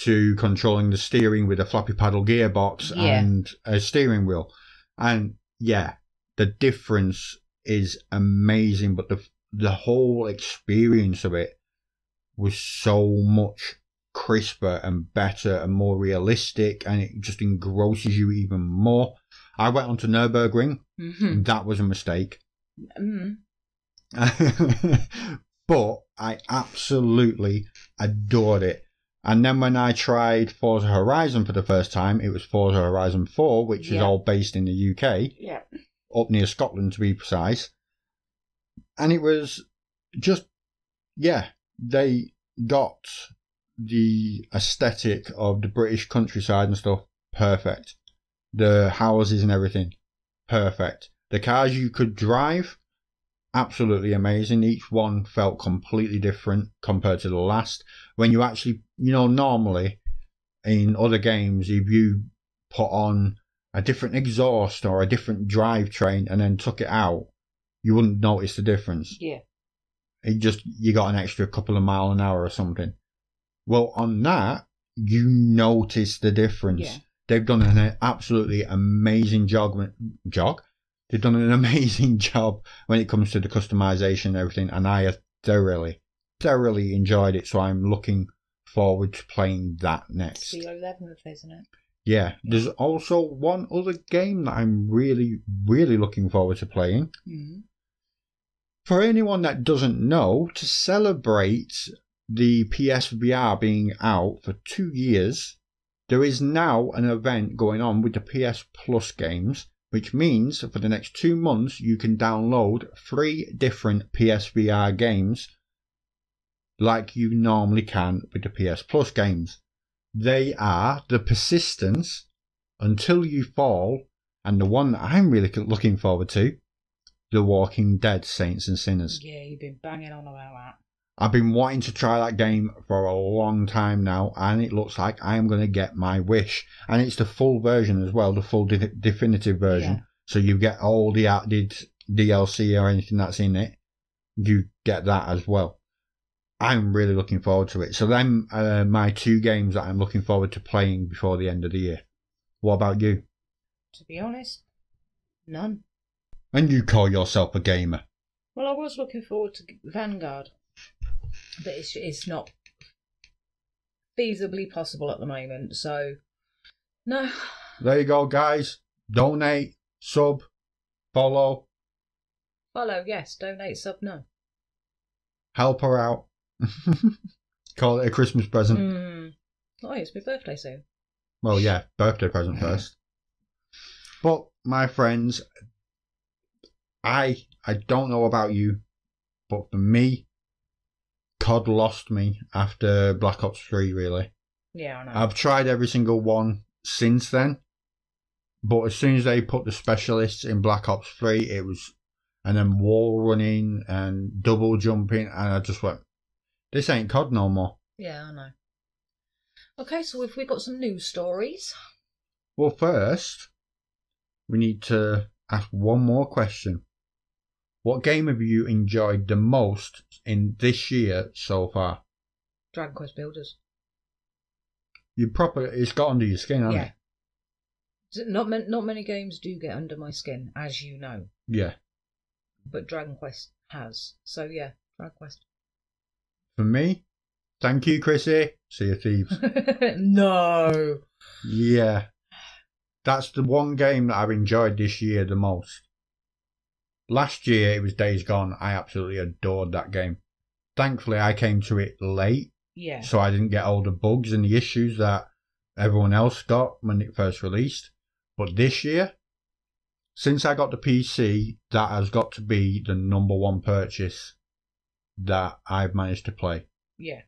to controlling the steering with a floppy paddle gearbox Yeah. and a steering wheel. And yeah, the difference is amazing, but the the whole experience of it was so much crisper and better and more realistic and it just engrosses you even more. I went on to Nürburgring. Mhm. That was a mistake. Mm. but I absolutely adored it. And then when I tried Forza Horizon for the first time, it was Forza Horizon 4, which is all based in the UK, Yeah. up near Scotland to be precise. And it was just, yeah, they got the aesthetic of the British countryside and stuff perfect. The houses and everything, perfect. The cars you could drive, absolutely amazing. Each one felt completely different compared to the last. When you actually, you know, normally in other games, if you put on a different exhaust or a different drivetrain and then took it out, you wouldn't notice the difference. Yeah. It just you got an extra couple of mile an hour or something. Well, on that, you notice the difference. Yeah. They've done an absolutely amazing jog. Jog. They've done an amazing job when it comes to the customization and everything, and I have thoroughly, thoroughly enjoyed it. So I'm looking forward to playing that next. It's the 11th, isn't it? Yeah, there's also one other game that I'm really, really looking forward to playing. Mm-hmm. For anyone that doesn't know, to celebrate the PSVR being out for two years, there is now an event going on with the PS Plus games, which means for the next two months you can download three different PSVR games like you normally can with the PS Plus games. They are The Persistence, Until You Fall, and the one that I'm really looking forward to, The Walking Dead Saints and Sinners. Yeah, you've been banging on about that. I've been wanting to try that game for a long time now, and it looks like I am going to get my wish. And it's the full version as well, the full de- definitive version. Yeah. So you get all the added DLC or anything that's in it. You get that as well. I'm really looking forward to it. So them are uh, my two games that I'm looking forward to playing before the end of the year. What about you? To be honest, none. And you call yourself a gamer? Well, I was looking forward to Vanguard, but it's it's not feasibly possible at the moment. So, no. There you go, guys. Donate, sub, follow, Follow, yes. Donate, sub, no. help her out. Call it a Christmas present. Mm. Oh, it's my birthday soon. Well, yeah, birthday present first. But my friends, I I don't know about you, but for me, COD lost me after Black Ops 3, really. Yeah, I know. I've tried every single one since then, but as soon as they put the specialists in Black Ops 3, it was, and then wall running and double jumping, and I just went, this ain't COD no more. yeah, I know. Okay, so if we got some news stories. Well, first, we need to ask one more question. What game have you enjoyed the most in this year so far? Dragon Quest Builders. You proper, it's got under your skin, hasn't Yeah. D- Not man- not many games do get under my skin, as you know. Yeah. but Dragon Quest has. So yeah, Dragon Quest. For me, thank you, Chrissy. See you, Thieves. no. Yeah. That's the one game that I've enjoyed this year the most. Last year it was Days Gone. I absolutely adored that game. Thankfully, I came to it late, Yeah. so I didn't get all the bugs and the issues that everyone else got when it first released. But this year, since I got the PC, that has got to be the number one purchase that I've managed to play Yeah.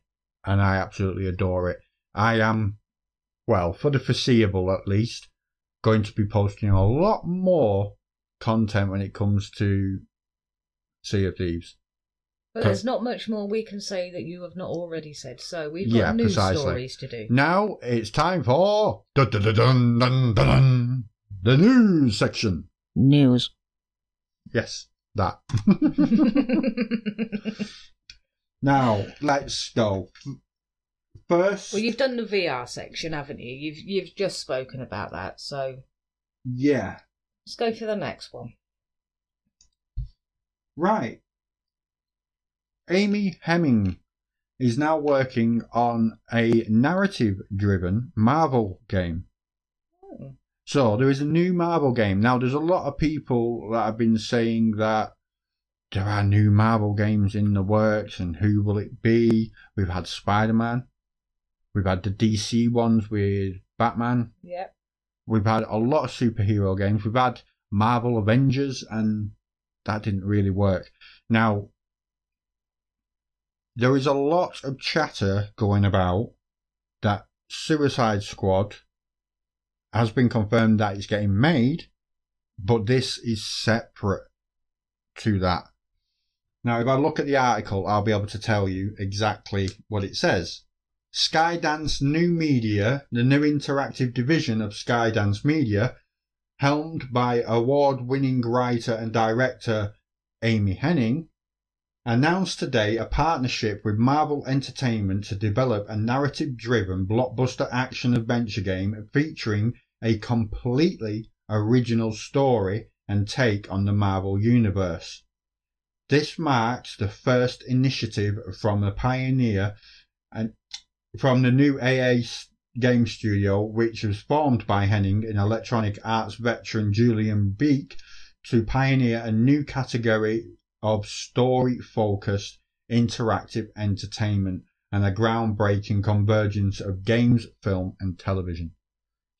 and I absolutely adore it. I am, well, for the foreseeable at least, going to be posting a lot more content when it comes to Sea of Thieves. But there's not much more we can say that you have not already said. So we've got Yeah, news precisely. stories to do. Now it's time for dun, dun, dun, dun, dun, dun, dun, the news section. News. Yes, that. now let's go. First, well, you've done the VR section, haven't you? You've you've just spoken about that. So yeah, let's go for the next one. Right. Amy Hennig is now working on a narrative driven Marvel game. Hmm. So there is a new Marvel game. Now there's a lot of people that have been saying that there are new Marvel games in the works and who will it be? We've had Spider Man. We've had the DC ones with Batman. Yep. We've had a lot of superhero games. We've had Marvel Avengers, and that didn't really work. Now, there is a lot of chatter going about that Suicide Squad has been confirmed that it's getting made, but this is separate to that. Now, if I look at the article, I'll be able to tell you exactly what it says. Skydance New Media, the new interactive division of Skydance Media, helmed by award winning writer and director Amy Hennig, announced today a partnership with Marvel Entertainment to develop a narrative driven blockbuster action adventure game featuring a completely original story and take on the Marvel Universe. This marks the first initiative from the pioneer and from the new AA game studio, which was formed by Hennig and Electronic Arts veteran Julian Beak to pioneer a new category of story focused interactive entertainment and a groundbreaking convergence of games, film, and television.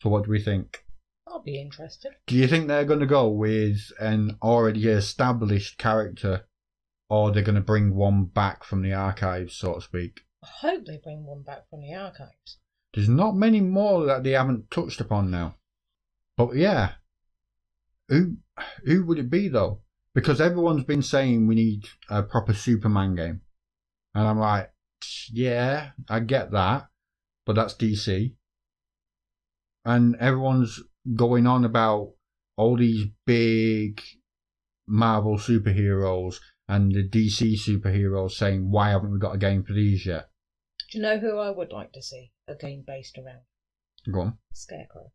So, what do we think? I'll be interested. Do you think they're going to go with an already established character, or they're going to bring one back from the archives, so to speak? I hope they bring one back from the archives. There's not many more that they haven't touched upon now. But yeah, who who would it be though? Because everyone's been saying we need a proper Superman game, and I'm like, yeah, I get that, but that's DC. And everyone's going on about all these big Marvel superheroes and the DC superheroes saying, why haven't we got a game for these yet? You know who I would like to see a game based around? Go on. Scarecrow.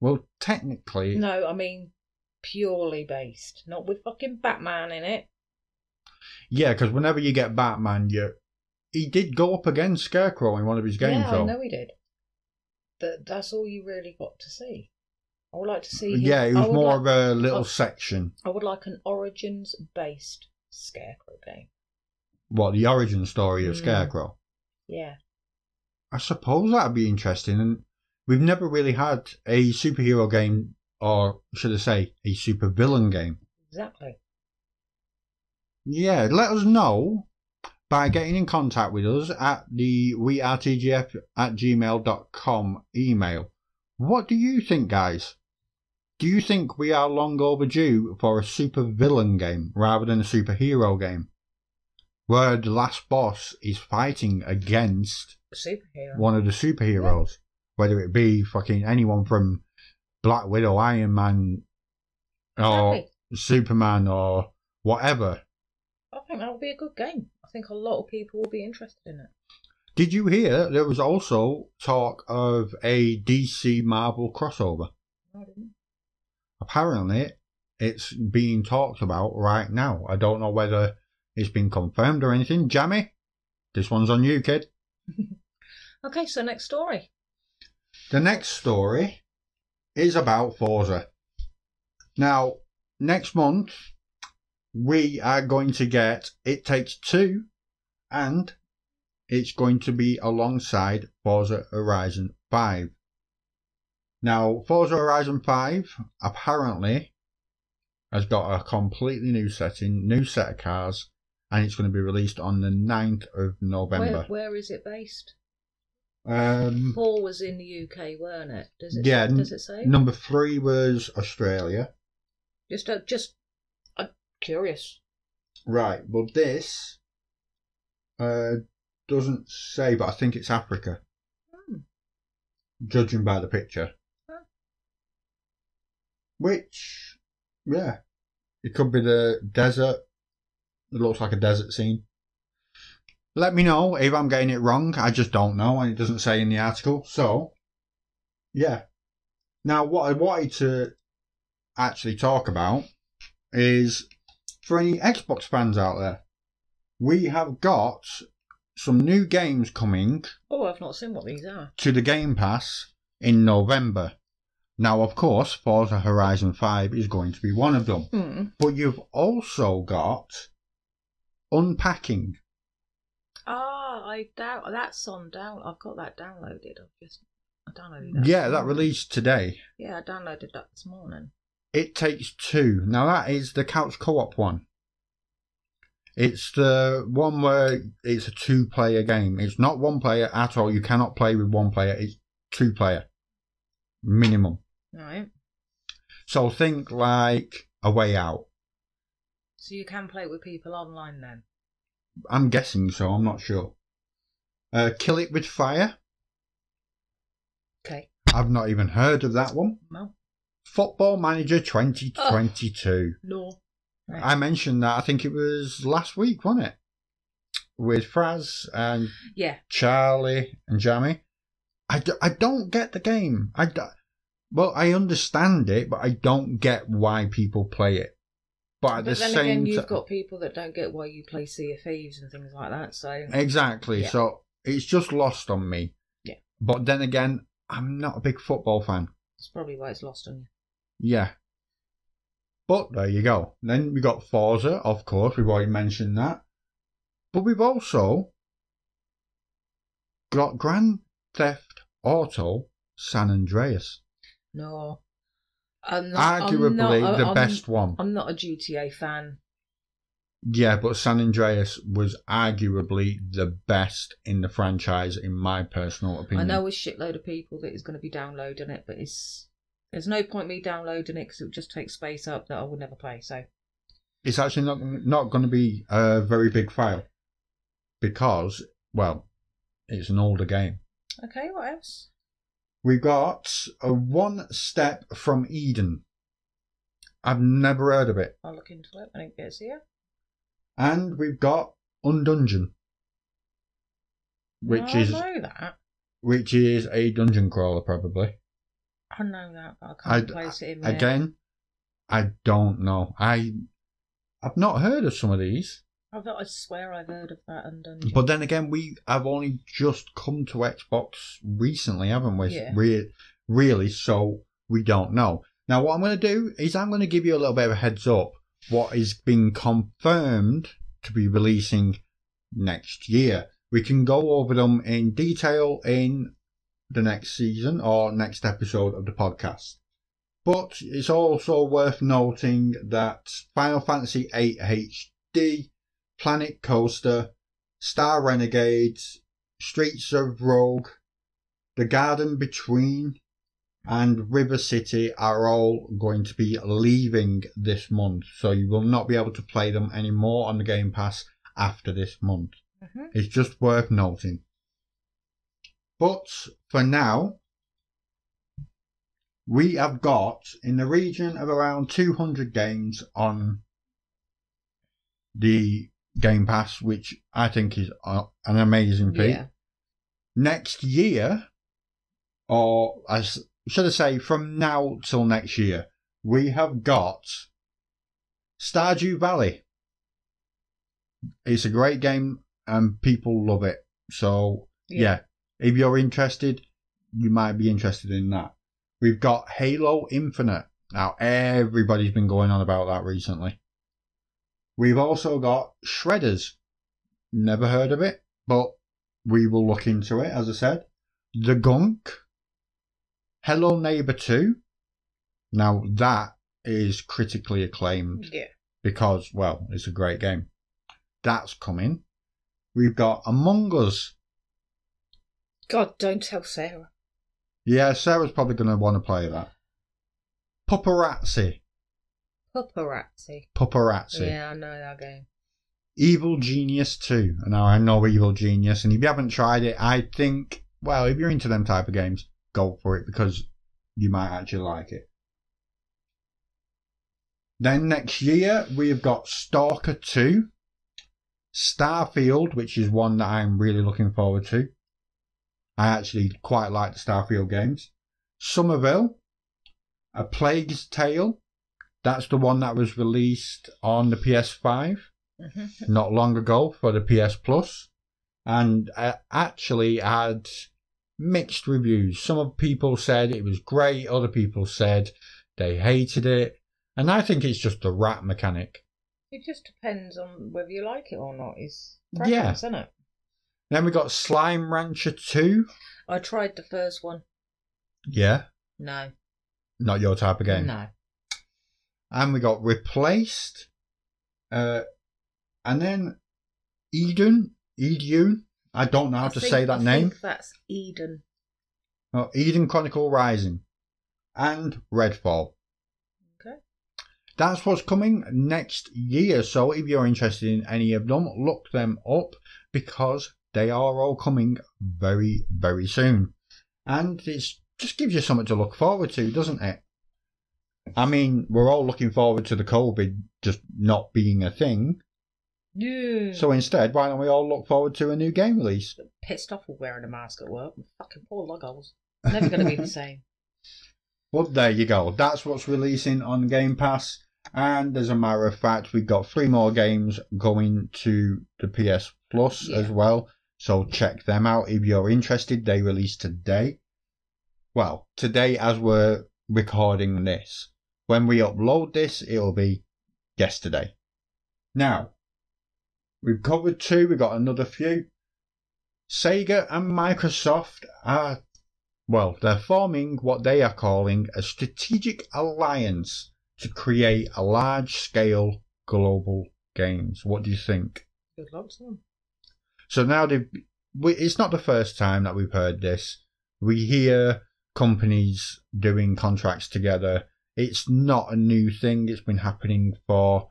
Well, technically, No, I mean purely based, not with fucking Batman in it. Yeah, because whenever you get Batman, you he did go up against Scarecrow in one of his games, yeah, though. I know he did. But that's all you really got to see. I would like to see. him- Yeah, it was more like- of a little oh. section. I would like an Origins based Scarecrow game. What the origin story of Mm. Scarecrow? Yeah. I suppose that'd be interesting. And we've never really had a superhero game or should I say, a super villain game. Exactly. Yeah, let us know by getting in contact with us at the weartgf at gmail.com email. What do you think, guys? Do you think we are long overdue for a super villain game rather than a superhero game? Where the last boss is fighting against one of the superheroes, whether it be fucking anyone from Black Widow, Iron Man, or Exactly. Superman, or whatever. I think that would be a good game. I think a lot of people will be interested in it. Did you hear there was also talk of a DC Marvel crossover? I didn't. Apparently, it's being talked about right now. I don't know whether it's been confirmed or anything. Jammy, this one's on you, kid. Okay, so next story. The next story is about Forza. Now, next month, we are going to get It Takes Two, and it's going to be alongside Forza Horizon 5. Now, Forza Horizon 5 apparently has got a completely new setting, new set of cars, and it's going to be released on the 9th of Where, November. where is it based? Um, Four was in the UK, weren't it? Does it? Yeah, Does it say? number three was Australia. Just, uh, just, uh, curious. Right, well, this uh, doesn't say, but I think it's Africa, Hmm. judging by the picture. Huh. Which, yeah, it could be the desert. It looks like a desert scene. Let me know if I'm getting it wrong. I just don't know, and it doesn't say in the article. So, yeah. Now, what I wanted to actually talk about is for any Xbox fans out there, we have got some new games coming Oh, I've not seen what these are. to the Game Pass in November. Now, of course, Forza Horizon 5 is going to be one of them. Hmm. But you've also got Unpacking. Ah, I doubt that's on down. I've got that downloaded. I've just I downloaded that. Yeah, that released today. Yeah, I downloaded that this morning. It Takes Two. Now, that is the couch co op one. It's the one where it's a two player game. It's not one player at all. You cannot play with one player. It's two player. Minimum. Right. So think like A Way Out. So you can play with people online then. I'm guessing so. I'm not sure. Uh, Kill It With Fire. Okay. I've not even heard of that one. No. Football Manager 2022. No. Right. I mentioned that, I think it was last week, wasn't it? With Fraz and yeah. Charlie and Jamie. I, d- I don't get the game. I d- well, I understand it, but I don't get why people play it. But at But the then same again, you've got people that don't get why you play Sea of Thieves and things like that. So Exactly. Yeah. So it's just lost on me. Yeah. But then again, I'm not a big football fan. that's probably why it's lost on you. Yeah. But there you go. Then we got Forza, of course, we've already mentioned that. But we've also got Grand Theft Auto San Andreas. No. I'm not, Arguably the I'm- best one. I'm not a GTA fan. Yeah, but San Andreas was arguably the best in the franchise, in my personal opinion. I know a shitload of people that is going to be downloading it, but it's there's no point me downloading it because it would just take space up that I would never play. So It's actually not not going to be a very big file because, well, it's an older game. okay, what else? We've got a one step from Eden. I've never heard of it. I'll look into it when it gets here. And we've got Undungeon, which I is know that. which is a dungeon crawler probably. I know that, but I can't place it in there. again, I don't know. I I've not heard of some of these, I, I swear I've heard of that undone. but then again, we have only just come to Xbox recently, haven't we? Yeah. Re- really, so we don't know. Now, what I'm going to do is I'm going to give you a little bit of a heads up. What is being confirmed to be releasing next year. We can go over them in detail in the next season or next episode of the podcast. But it's also worth noting that Final Fantasy VIII HD, Planet Coaster, Star Renegades, Streets of Rogue, The Garden Between, and River City are all going to be leaving this month. So you will not be able to play them anymore on the Game Pass after this month. Mhm. It's just worth noting. But for now, we have got in the region of around 200 games on the Game Pass, which I think is uh, an amazing feat. Yeah. Next year, or as should I say, from now till next year, we have got Stardew Valley. It's a great game and people love it. So yeah. if you're interested, you might be interested in that. We've got Halo Infinite. Now, everybody's been going on about that recently. We've also got Shredders. Never heard of it, but we will look into it, as I said. The Gunk. Hello Neighbor 2. Now, that is critically acclaimed Yeah. because, well, it's a great game. That's coming. We've got Among Us. God, don't tell Sarah. Yeah, Sarah's probably going to want to play that. Paparazzi. Paparazzi. Paparazzi. Yeah, I know that game. Evil Genius 2. Now, I know Evil Genius, and if you haven't tried it, I think, well, if you're into them type of games, go for it because you might actually like it. Then next year, we've got Stalker 2, Starfield, which is one that I'm really looking forward to. I actually quite like the Starfield games. Somerville, A Plague's Tale. That's the one that was released on the PS5 hmm not long ago for the PS Plus, and uh, actually had mixed reviews. Some of people said it was great, other people said they hated it, and I think it's just a rat mechanic. It just depends on whether you like it or not. Is Yeah. preference, isn't it? Then we got Slime Rancher 2. I tried the first one. Yeah, No. not your type of game. No. And we got Replaced. Uh, and then Eden. Eden. I don't know how I to think- say that I name. think that's Eden. Oh, Eden Chronicle Rising. And Redfall. Okay. That's what's coming next year. So if you're interested in any of them, look them up because they are all coming very, very soon. And it just gives you something to look forward to, doesn't it? I mean, we're all looking forward to the COVID just not being a thing. Yeah. So instead, why don't we all look forward to a new game release? pissed off with wearing a mask at work. Fucking poor luggles. Never going to be the same. Well, there you go. That's what's releasing on Game Pass. And as a matter of fact, we've got three more games going to the PS Plus Yeah. as well. So check them out if you're interested. They release today. Well, today as we're recording this. When we upload this, it'll be yesterday. Now, we've covered two. We've got another few. Sega and Microsoft are well, they're forming what they are calling a strategic alliance to create a large scale global games. What do you think? Good luck to them. So now they've, it's not the first time that we've heard this. We hear companies doing contracts together. It's not a new thing. It's been happening for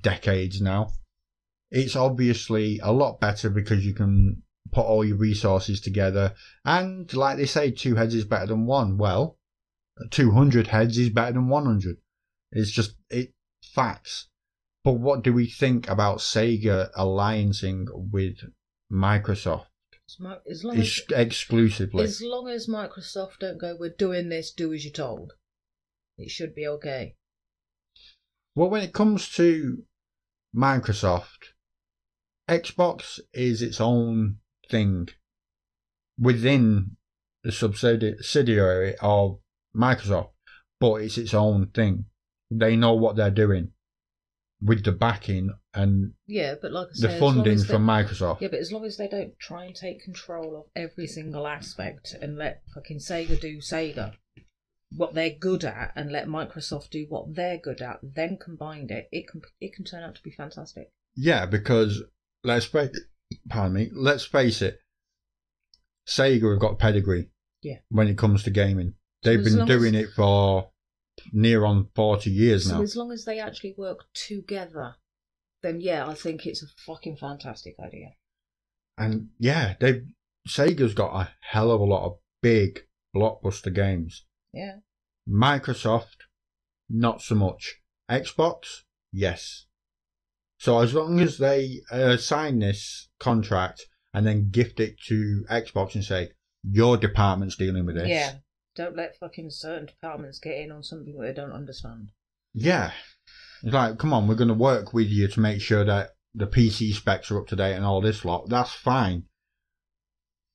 decades now. It's obviously a lot better because you can put all your resources together. And like they say, two heads is better than one. Well, 200 heads is better than 100. It's just, it facts. But what do we think about Sega alliancing with Microsoft As, as long as, exclusively? as long as Microsoft don't go, we're doing this, do as you're told. It should be okay. Well, when it comes to Microsoft, Xbox is its own thing within the subsidiary of Microsoft, but it's its own thing. They know what they're doing with the backing and Yeah, but like I the said, as funding as they- from Microsoft. Yeah, but as long as they don't try and take control of every single aspect and let fucking Sega do Sega. What they're good at and let Microsoft do what they're good at, then combined it, it can it can turn out to be fantastic. Yeah, because let's face, pardon me, let's face it, Sega have got pedigree. Yeah. When it comes to gaming, they've as been long as- doing it for near on forty years So now. as long as they actually work together, then yeah, I think it's a fucking fantastic idea. And yeah, they Sega's got a hell of a lot of big blockbuster games. Yeah. Microsoft, not so much. Xbox, yes. So as long as they uh, sign this contract and then gift it to Xbox and say your department's dealing with this, Yeah. Don't let fucking certain departments get in on something that they don't understand. yeah, it's like come on, we're going to work with you to make sure that the PC specs are up to date and all this lot. That's fine,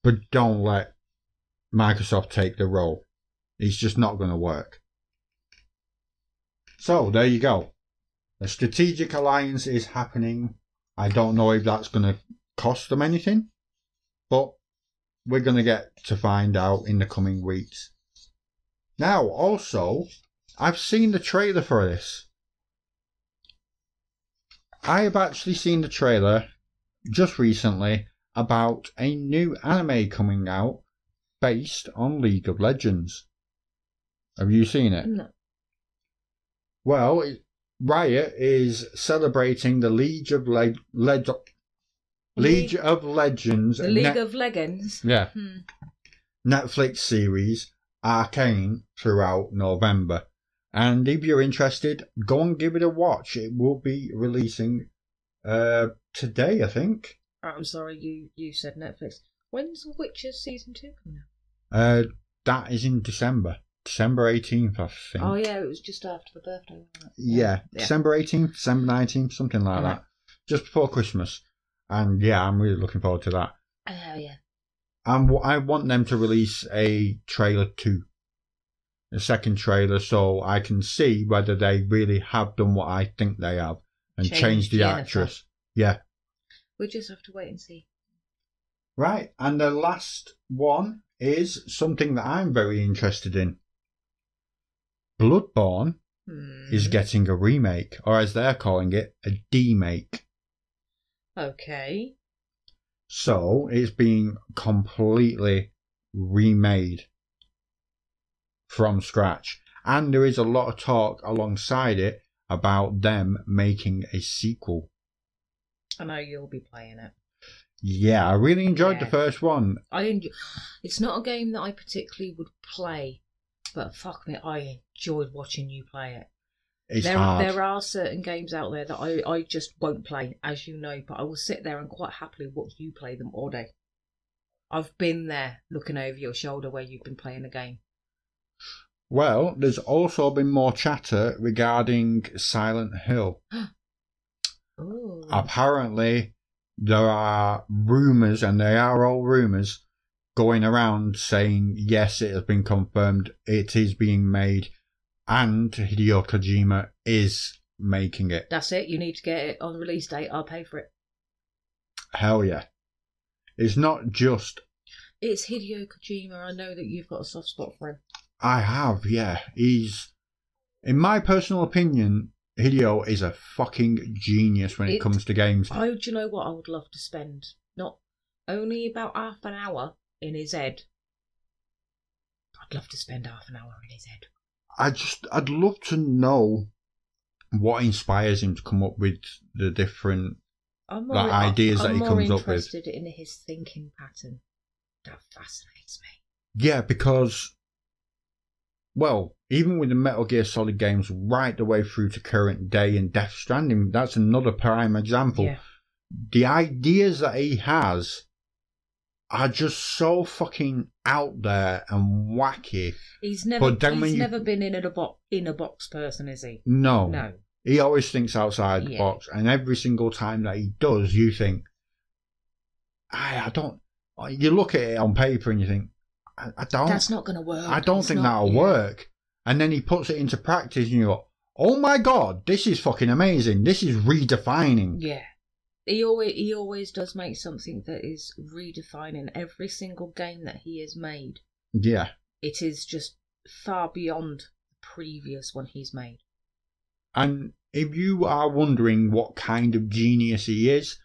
but don't let Microsoft take the role. It's just not going to work. So there you go. A strategic alliance is happening. I don't know if that's going to cost them anything, but we're going to get to find out in the coming weeks. Now, also, I've seen the trailer for this. I have actually seen the trailer just recently about a new anime coming out based on League of Legends. Have you seen it? No. Well, it- Riot is celebrating the League of Le- League League- of Legends The League Net- of Legends. yeah Hmm. Netflix series Arcane throughout November. And if you're interested, go and give it a watch. It will be releasing uh, today, I think. I'm sorry, you you said Netflix. When's Witcher season two coming out? Uh, that is in December, December 18th, I think. Oh yeah, it was just after the birthday. Wasn't it? Yeah, December 18th, December 19th, something like Mhm. that. Just before Christmas. And yeah, I'm really looking forward to that. Oh yeah. And I want them to release a trailer too. A second trailer so I can see whether they really have done what I think they have and Changed change the Yennefer. actress. Yeah. We just have to wait and see. Right. And the last one is something that I'm very interested in. Bloodborne Hmm. is getting a remake, or as they're calling it, a demake. Okay. So it's being completely remade from scratch. And there is a lot of talk alongside it about them making a sequel. I know you'll be playing it. Yeah, I really enjoyed the first one. I enjoy. It's not a game that I particularly would play, but fuck me, I enjoyed watching you play it. It's there, hard. there are certain games out there that I, I just won't play, as you know, but I will sit there and quite happily watch you play them all day. I've been there looking over your shoulder where you've been playing a game. Well, there's also been more chatter regarding Silent Hill. Apparently, there are rumours, and they are all rumours, going around saying yes, it has been confirmed, it is being made, and Hideo Kojima is making it. that's it. You need to get it on release date. I'll pay for it. Hell yeah. It's not just It's Hideo Kojima. I know that you've got a soft spot for him. I have, yeah. He's, in my personal opinion, Hideo is a fucking genius when it, It- comes to games. Oh, do you know what I would love to spend? Not only about half an hour in his head. I'd love to spend half an hour in his head. I just, I'd love to know what inspires him to come up with the different. I'm Like, more, ideas that I'm he more comes up with. interested in his thinking pattern. That fascinates me. Yeah, because, well, even with the Metal Gear Solid games right the way through to current day and Death Stranding, that's another prime example. Yeah. The ideas that he has are just so fucking out there and wacky. He's never But then he's you- never been in a box in a box person, is he? No. No. He always thinks outside the Yeah. box, and every single time that he does, you think, I, I don't. You look at it on paper and you think, I, I don't. That's not going to work. I don't think not- that'll yeah. work. And then he puts it into practice, and you go, "Oh my god, this is fucking amazing! This is redefining." Yeah. He always he always does make something that is redefining every single game that he has made. Yeah, It is just far beyond the previous one he's made. And if you are wondering what kind of genius he is,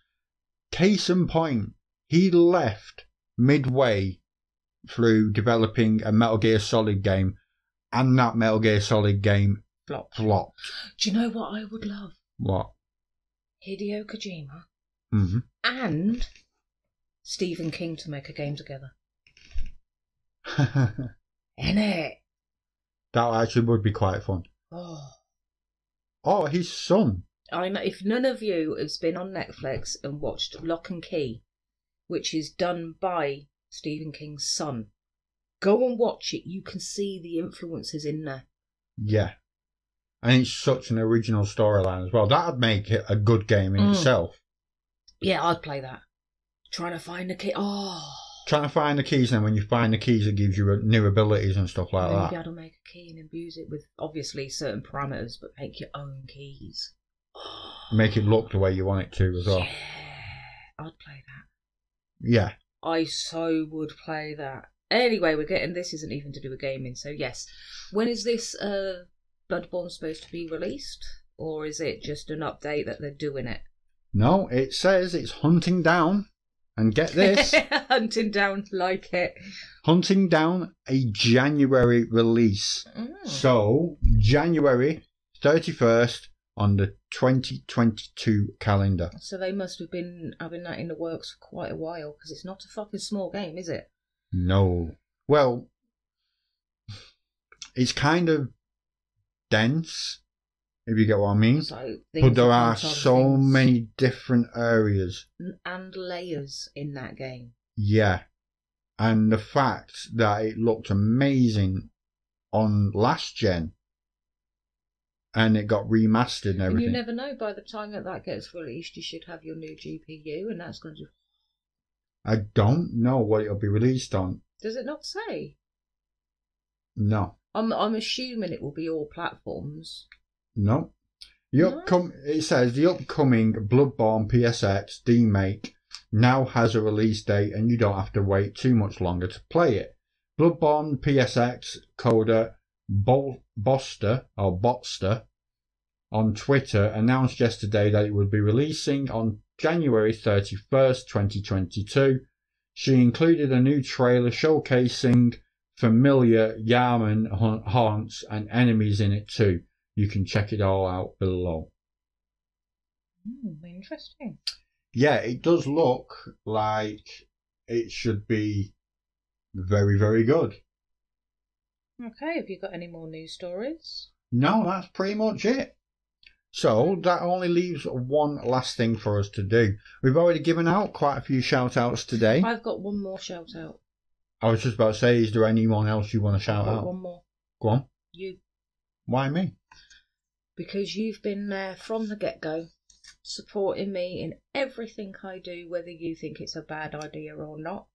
case in point, he left midway through developing a Metal Gear Solid game, and that Metal Gear Solid game Flop. flopped. Do you know what I would love? What? Hideo Kojima hmm and Stephen King to make a game together. that actually would be quite fun. Oh. Oh, his son. I know if none of you has been on Netflix and watched Locke and Key, which is done by Stephen King's son, go and watch it. You can see the influences in there. Yeah. And it's such an original storyline as well. That'd make it a good game in Mm. itself. Yeah, I'd play that. Trying to find the key. Oh, Trying to find the keys, and when you find the keys, it gives you new abilities and stuff like maybe that. be able to make a key and abuse it with obviously certain parameters, but make your own keys. Make it look the way you want it to as well. Yeah, I'd play that. Yeah. I so would play that. Anyway, we're getting this isn't even to do with gaming, so yes. When is this uh Bloodborne supposed to be released? Or is it just an update that they're doing it? No, it says it's hunting down, and get this, Hunting down like it. hunting down a January release. Mm. So, January 31st on the 2022 calendar. So they must have been having that in the works for quite a while, because it's not a fucking small game, is it? No. Well, it's kind of dense, if you get what I mean. So But there are so things many different areas. and layers in that game. Yeah. And the fact that it looked amazing on last gen and it got remastered and And you never know. By the time that that gets released, you should have your new GPU, and that's going to. I don't know what it'll be released on. Does it not say? No. I'm I'm assuming it will be all platforms. No. The upcom- it says the upcoming Bloodborne PSX demake now has a release date and you don't have to wait too much longer to play it. Bloodborne PSX coder Bol- Boster or Botster on Twitter announced yesterday that it would be releasing on January 31st, 2022. She included a new trailer showcasing familiar Yharnam ha- haunts and enemies in it too. You can check it all out below. Hmm, interesting. Yeah, it does look like it should be very, very good. Okay, have you got any more news stories? No, that's pretty much it. So that only leaves one last thing for us to do. We've already given out quite a few shout outs today. I've got one more shout out. I was just about to say, is there anyone else you want to shout I've got out? one more. Go on. You, Why me? Because you've been there from the get go, supporting me in everything I do, whether you think it's a bad idea or not.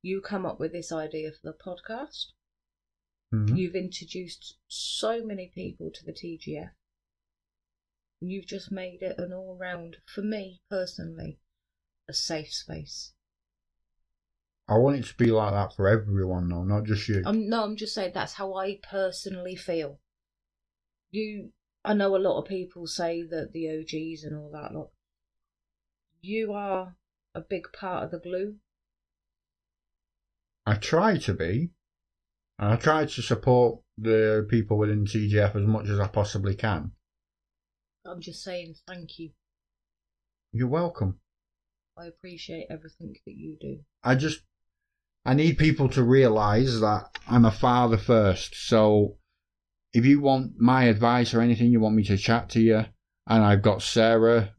You come up with this idea for the podcast. Mhm. You've introduced so many people to the TGF. You've just made it an all round, for me personally, a safe space. I want it to be like that for everyone, though, not just you. I'm no, I'm just saying that's how I personally feel. You, I know a lot of people say that the OGs and all that lot. You are a big part of the glue. I try to be. And I try to support the people within TGF as much as I possibly can. I'm just saying thank you. You're welcome. I appreciate everything that you do. I just I need people to realise that I'm a father first. So if you want my advice or anything, you want me to chat to you, and I've got Sarah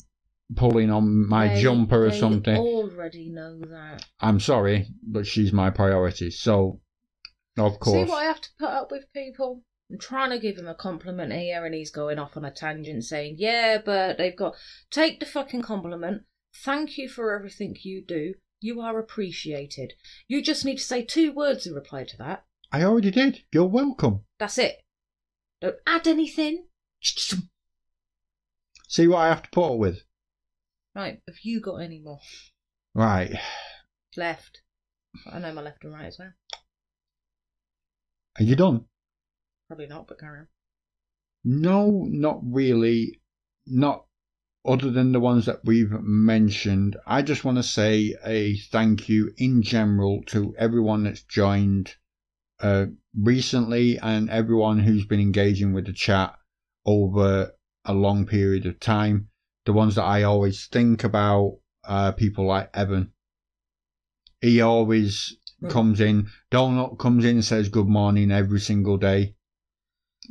pulling on my They- jumper or they something, Already know that. I'm sorry, but she's my priority. So of course. See what I have to put up with, people? I'm trying to give him a compliment here, and he's going off on a tangent saying, Yeah, but they've got. Take the fucking compliment. Thank you for everything you do. You are appreciated. You just need to say two words in reply to that. I already did. You're welcome. That's it. Don't add anything. See what I have to put up with. Right, have you got any more? Right. Left. I know my left and right as well. Are you done? Probably not, but carry on. No, not really. Not other than the ones that we've mentioned. I just want to say a thank you in general to everyone that's joined uh, recently and everyone who's been engaging with the chat over a long period of time. The ones that I always think about, uh, people like Evan. He always comes in, Donut comes in and says good morning every single day.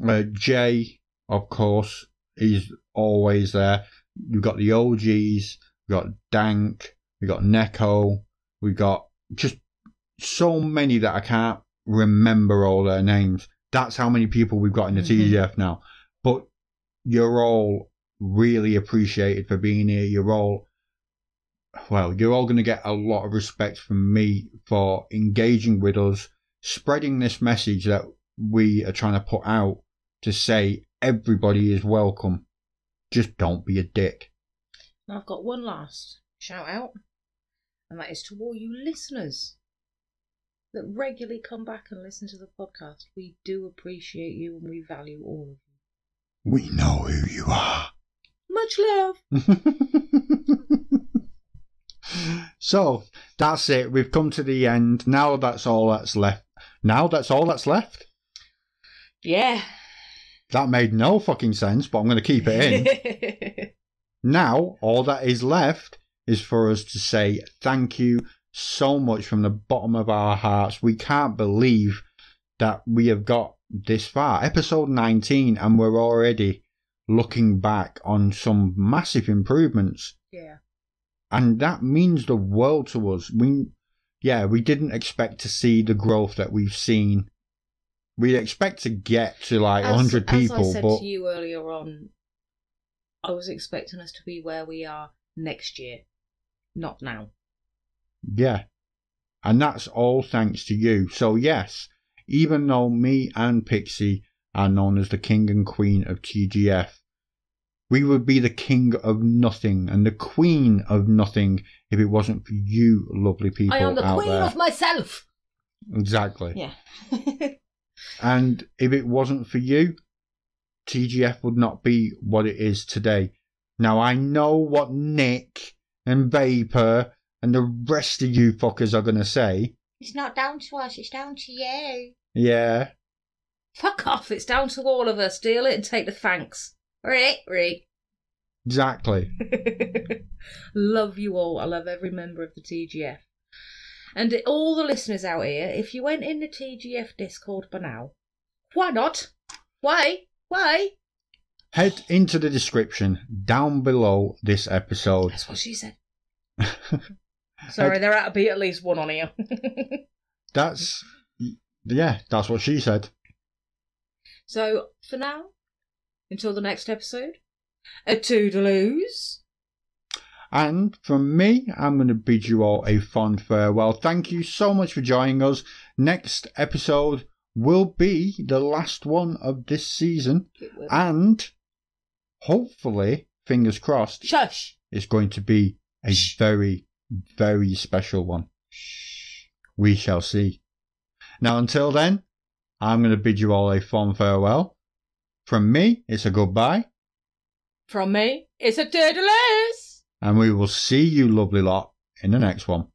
Uh, Jay, of course, is always there. We've got the OGs, we've got Dank, we've got Neko, we've got just so many that I can't remember all their names. That's how many people we've got in the Mhm. TGF now. But you're all really appreciated for being here. You're all, well, you're all going to get a lot of respect from me for engaging with us, spreading this message that we are trying to put out to say everybody is welcome. Just don't be a dick. And I've got one last shout out, and that is to all you listeners that regularly come back and listen to the podcast. We do appreciate you and we value all of you. We know who you are. Much love. so that's it. We've come to the end. Now that's all that's left. Now that's all that's left. Yeah. That made no fucking sense, but I'm going to keep it in. now all that is left is for us to say thank you so much from the bottom of our hearts. We can't believe that we have got this far. Episode 19, and we're already looking back on some massive improvements. yeah. and that means the world to us. We, yeah, we didn't expect to see the growth that we've seen. We expect to get to like As- 100 people, As I said but to you earlier on, I was expecting us to be where we are next year, not now. Yeah, and that's all thanks to you. So yes, even though me and Pixie are known as the king and queen of TGF, we would be the king of nothing and the queen of nothing if it wasn't for you, lovely people I am the out queen there. of myself. exactly. Yeah. And if it wasn't for you, TGF would not be what it is today. Now I know what Nick and Vapor and the rest of you fuckers are gonna say. It's not down to us, it's down to you. Yeah, Fuck off. It's down to all of us. Deal it and take the thanks. Right, right. exactly. love you all. I love every member of the TGF. And all the listeners out here, if you went in the TGF Discord by now, why not? Why? Why? Head into the description down below this episode. That's what she said. Sorry, there ought to be at least one on here. That's yeah, that's what she said. so, for now, until the next episode, a toodaloos. And from me, I'm going to bid you all a fond farewell. Thank you so much for joining us. Next episode will be the last one of this season. And hopefully, fingers crossed, Shush! it's going to be a very, very special one. We shall see. Now, until then, I'm going to bid you all a fond farewell. From me, it's a goodbye. From me, it's a toodaloos! And we will see you, lovely lot, in the next one.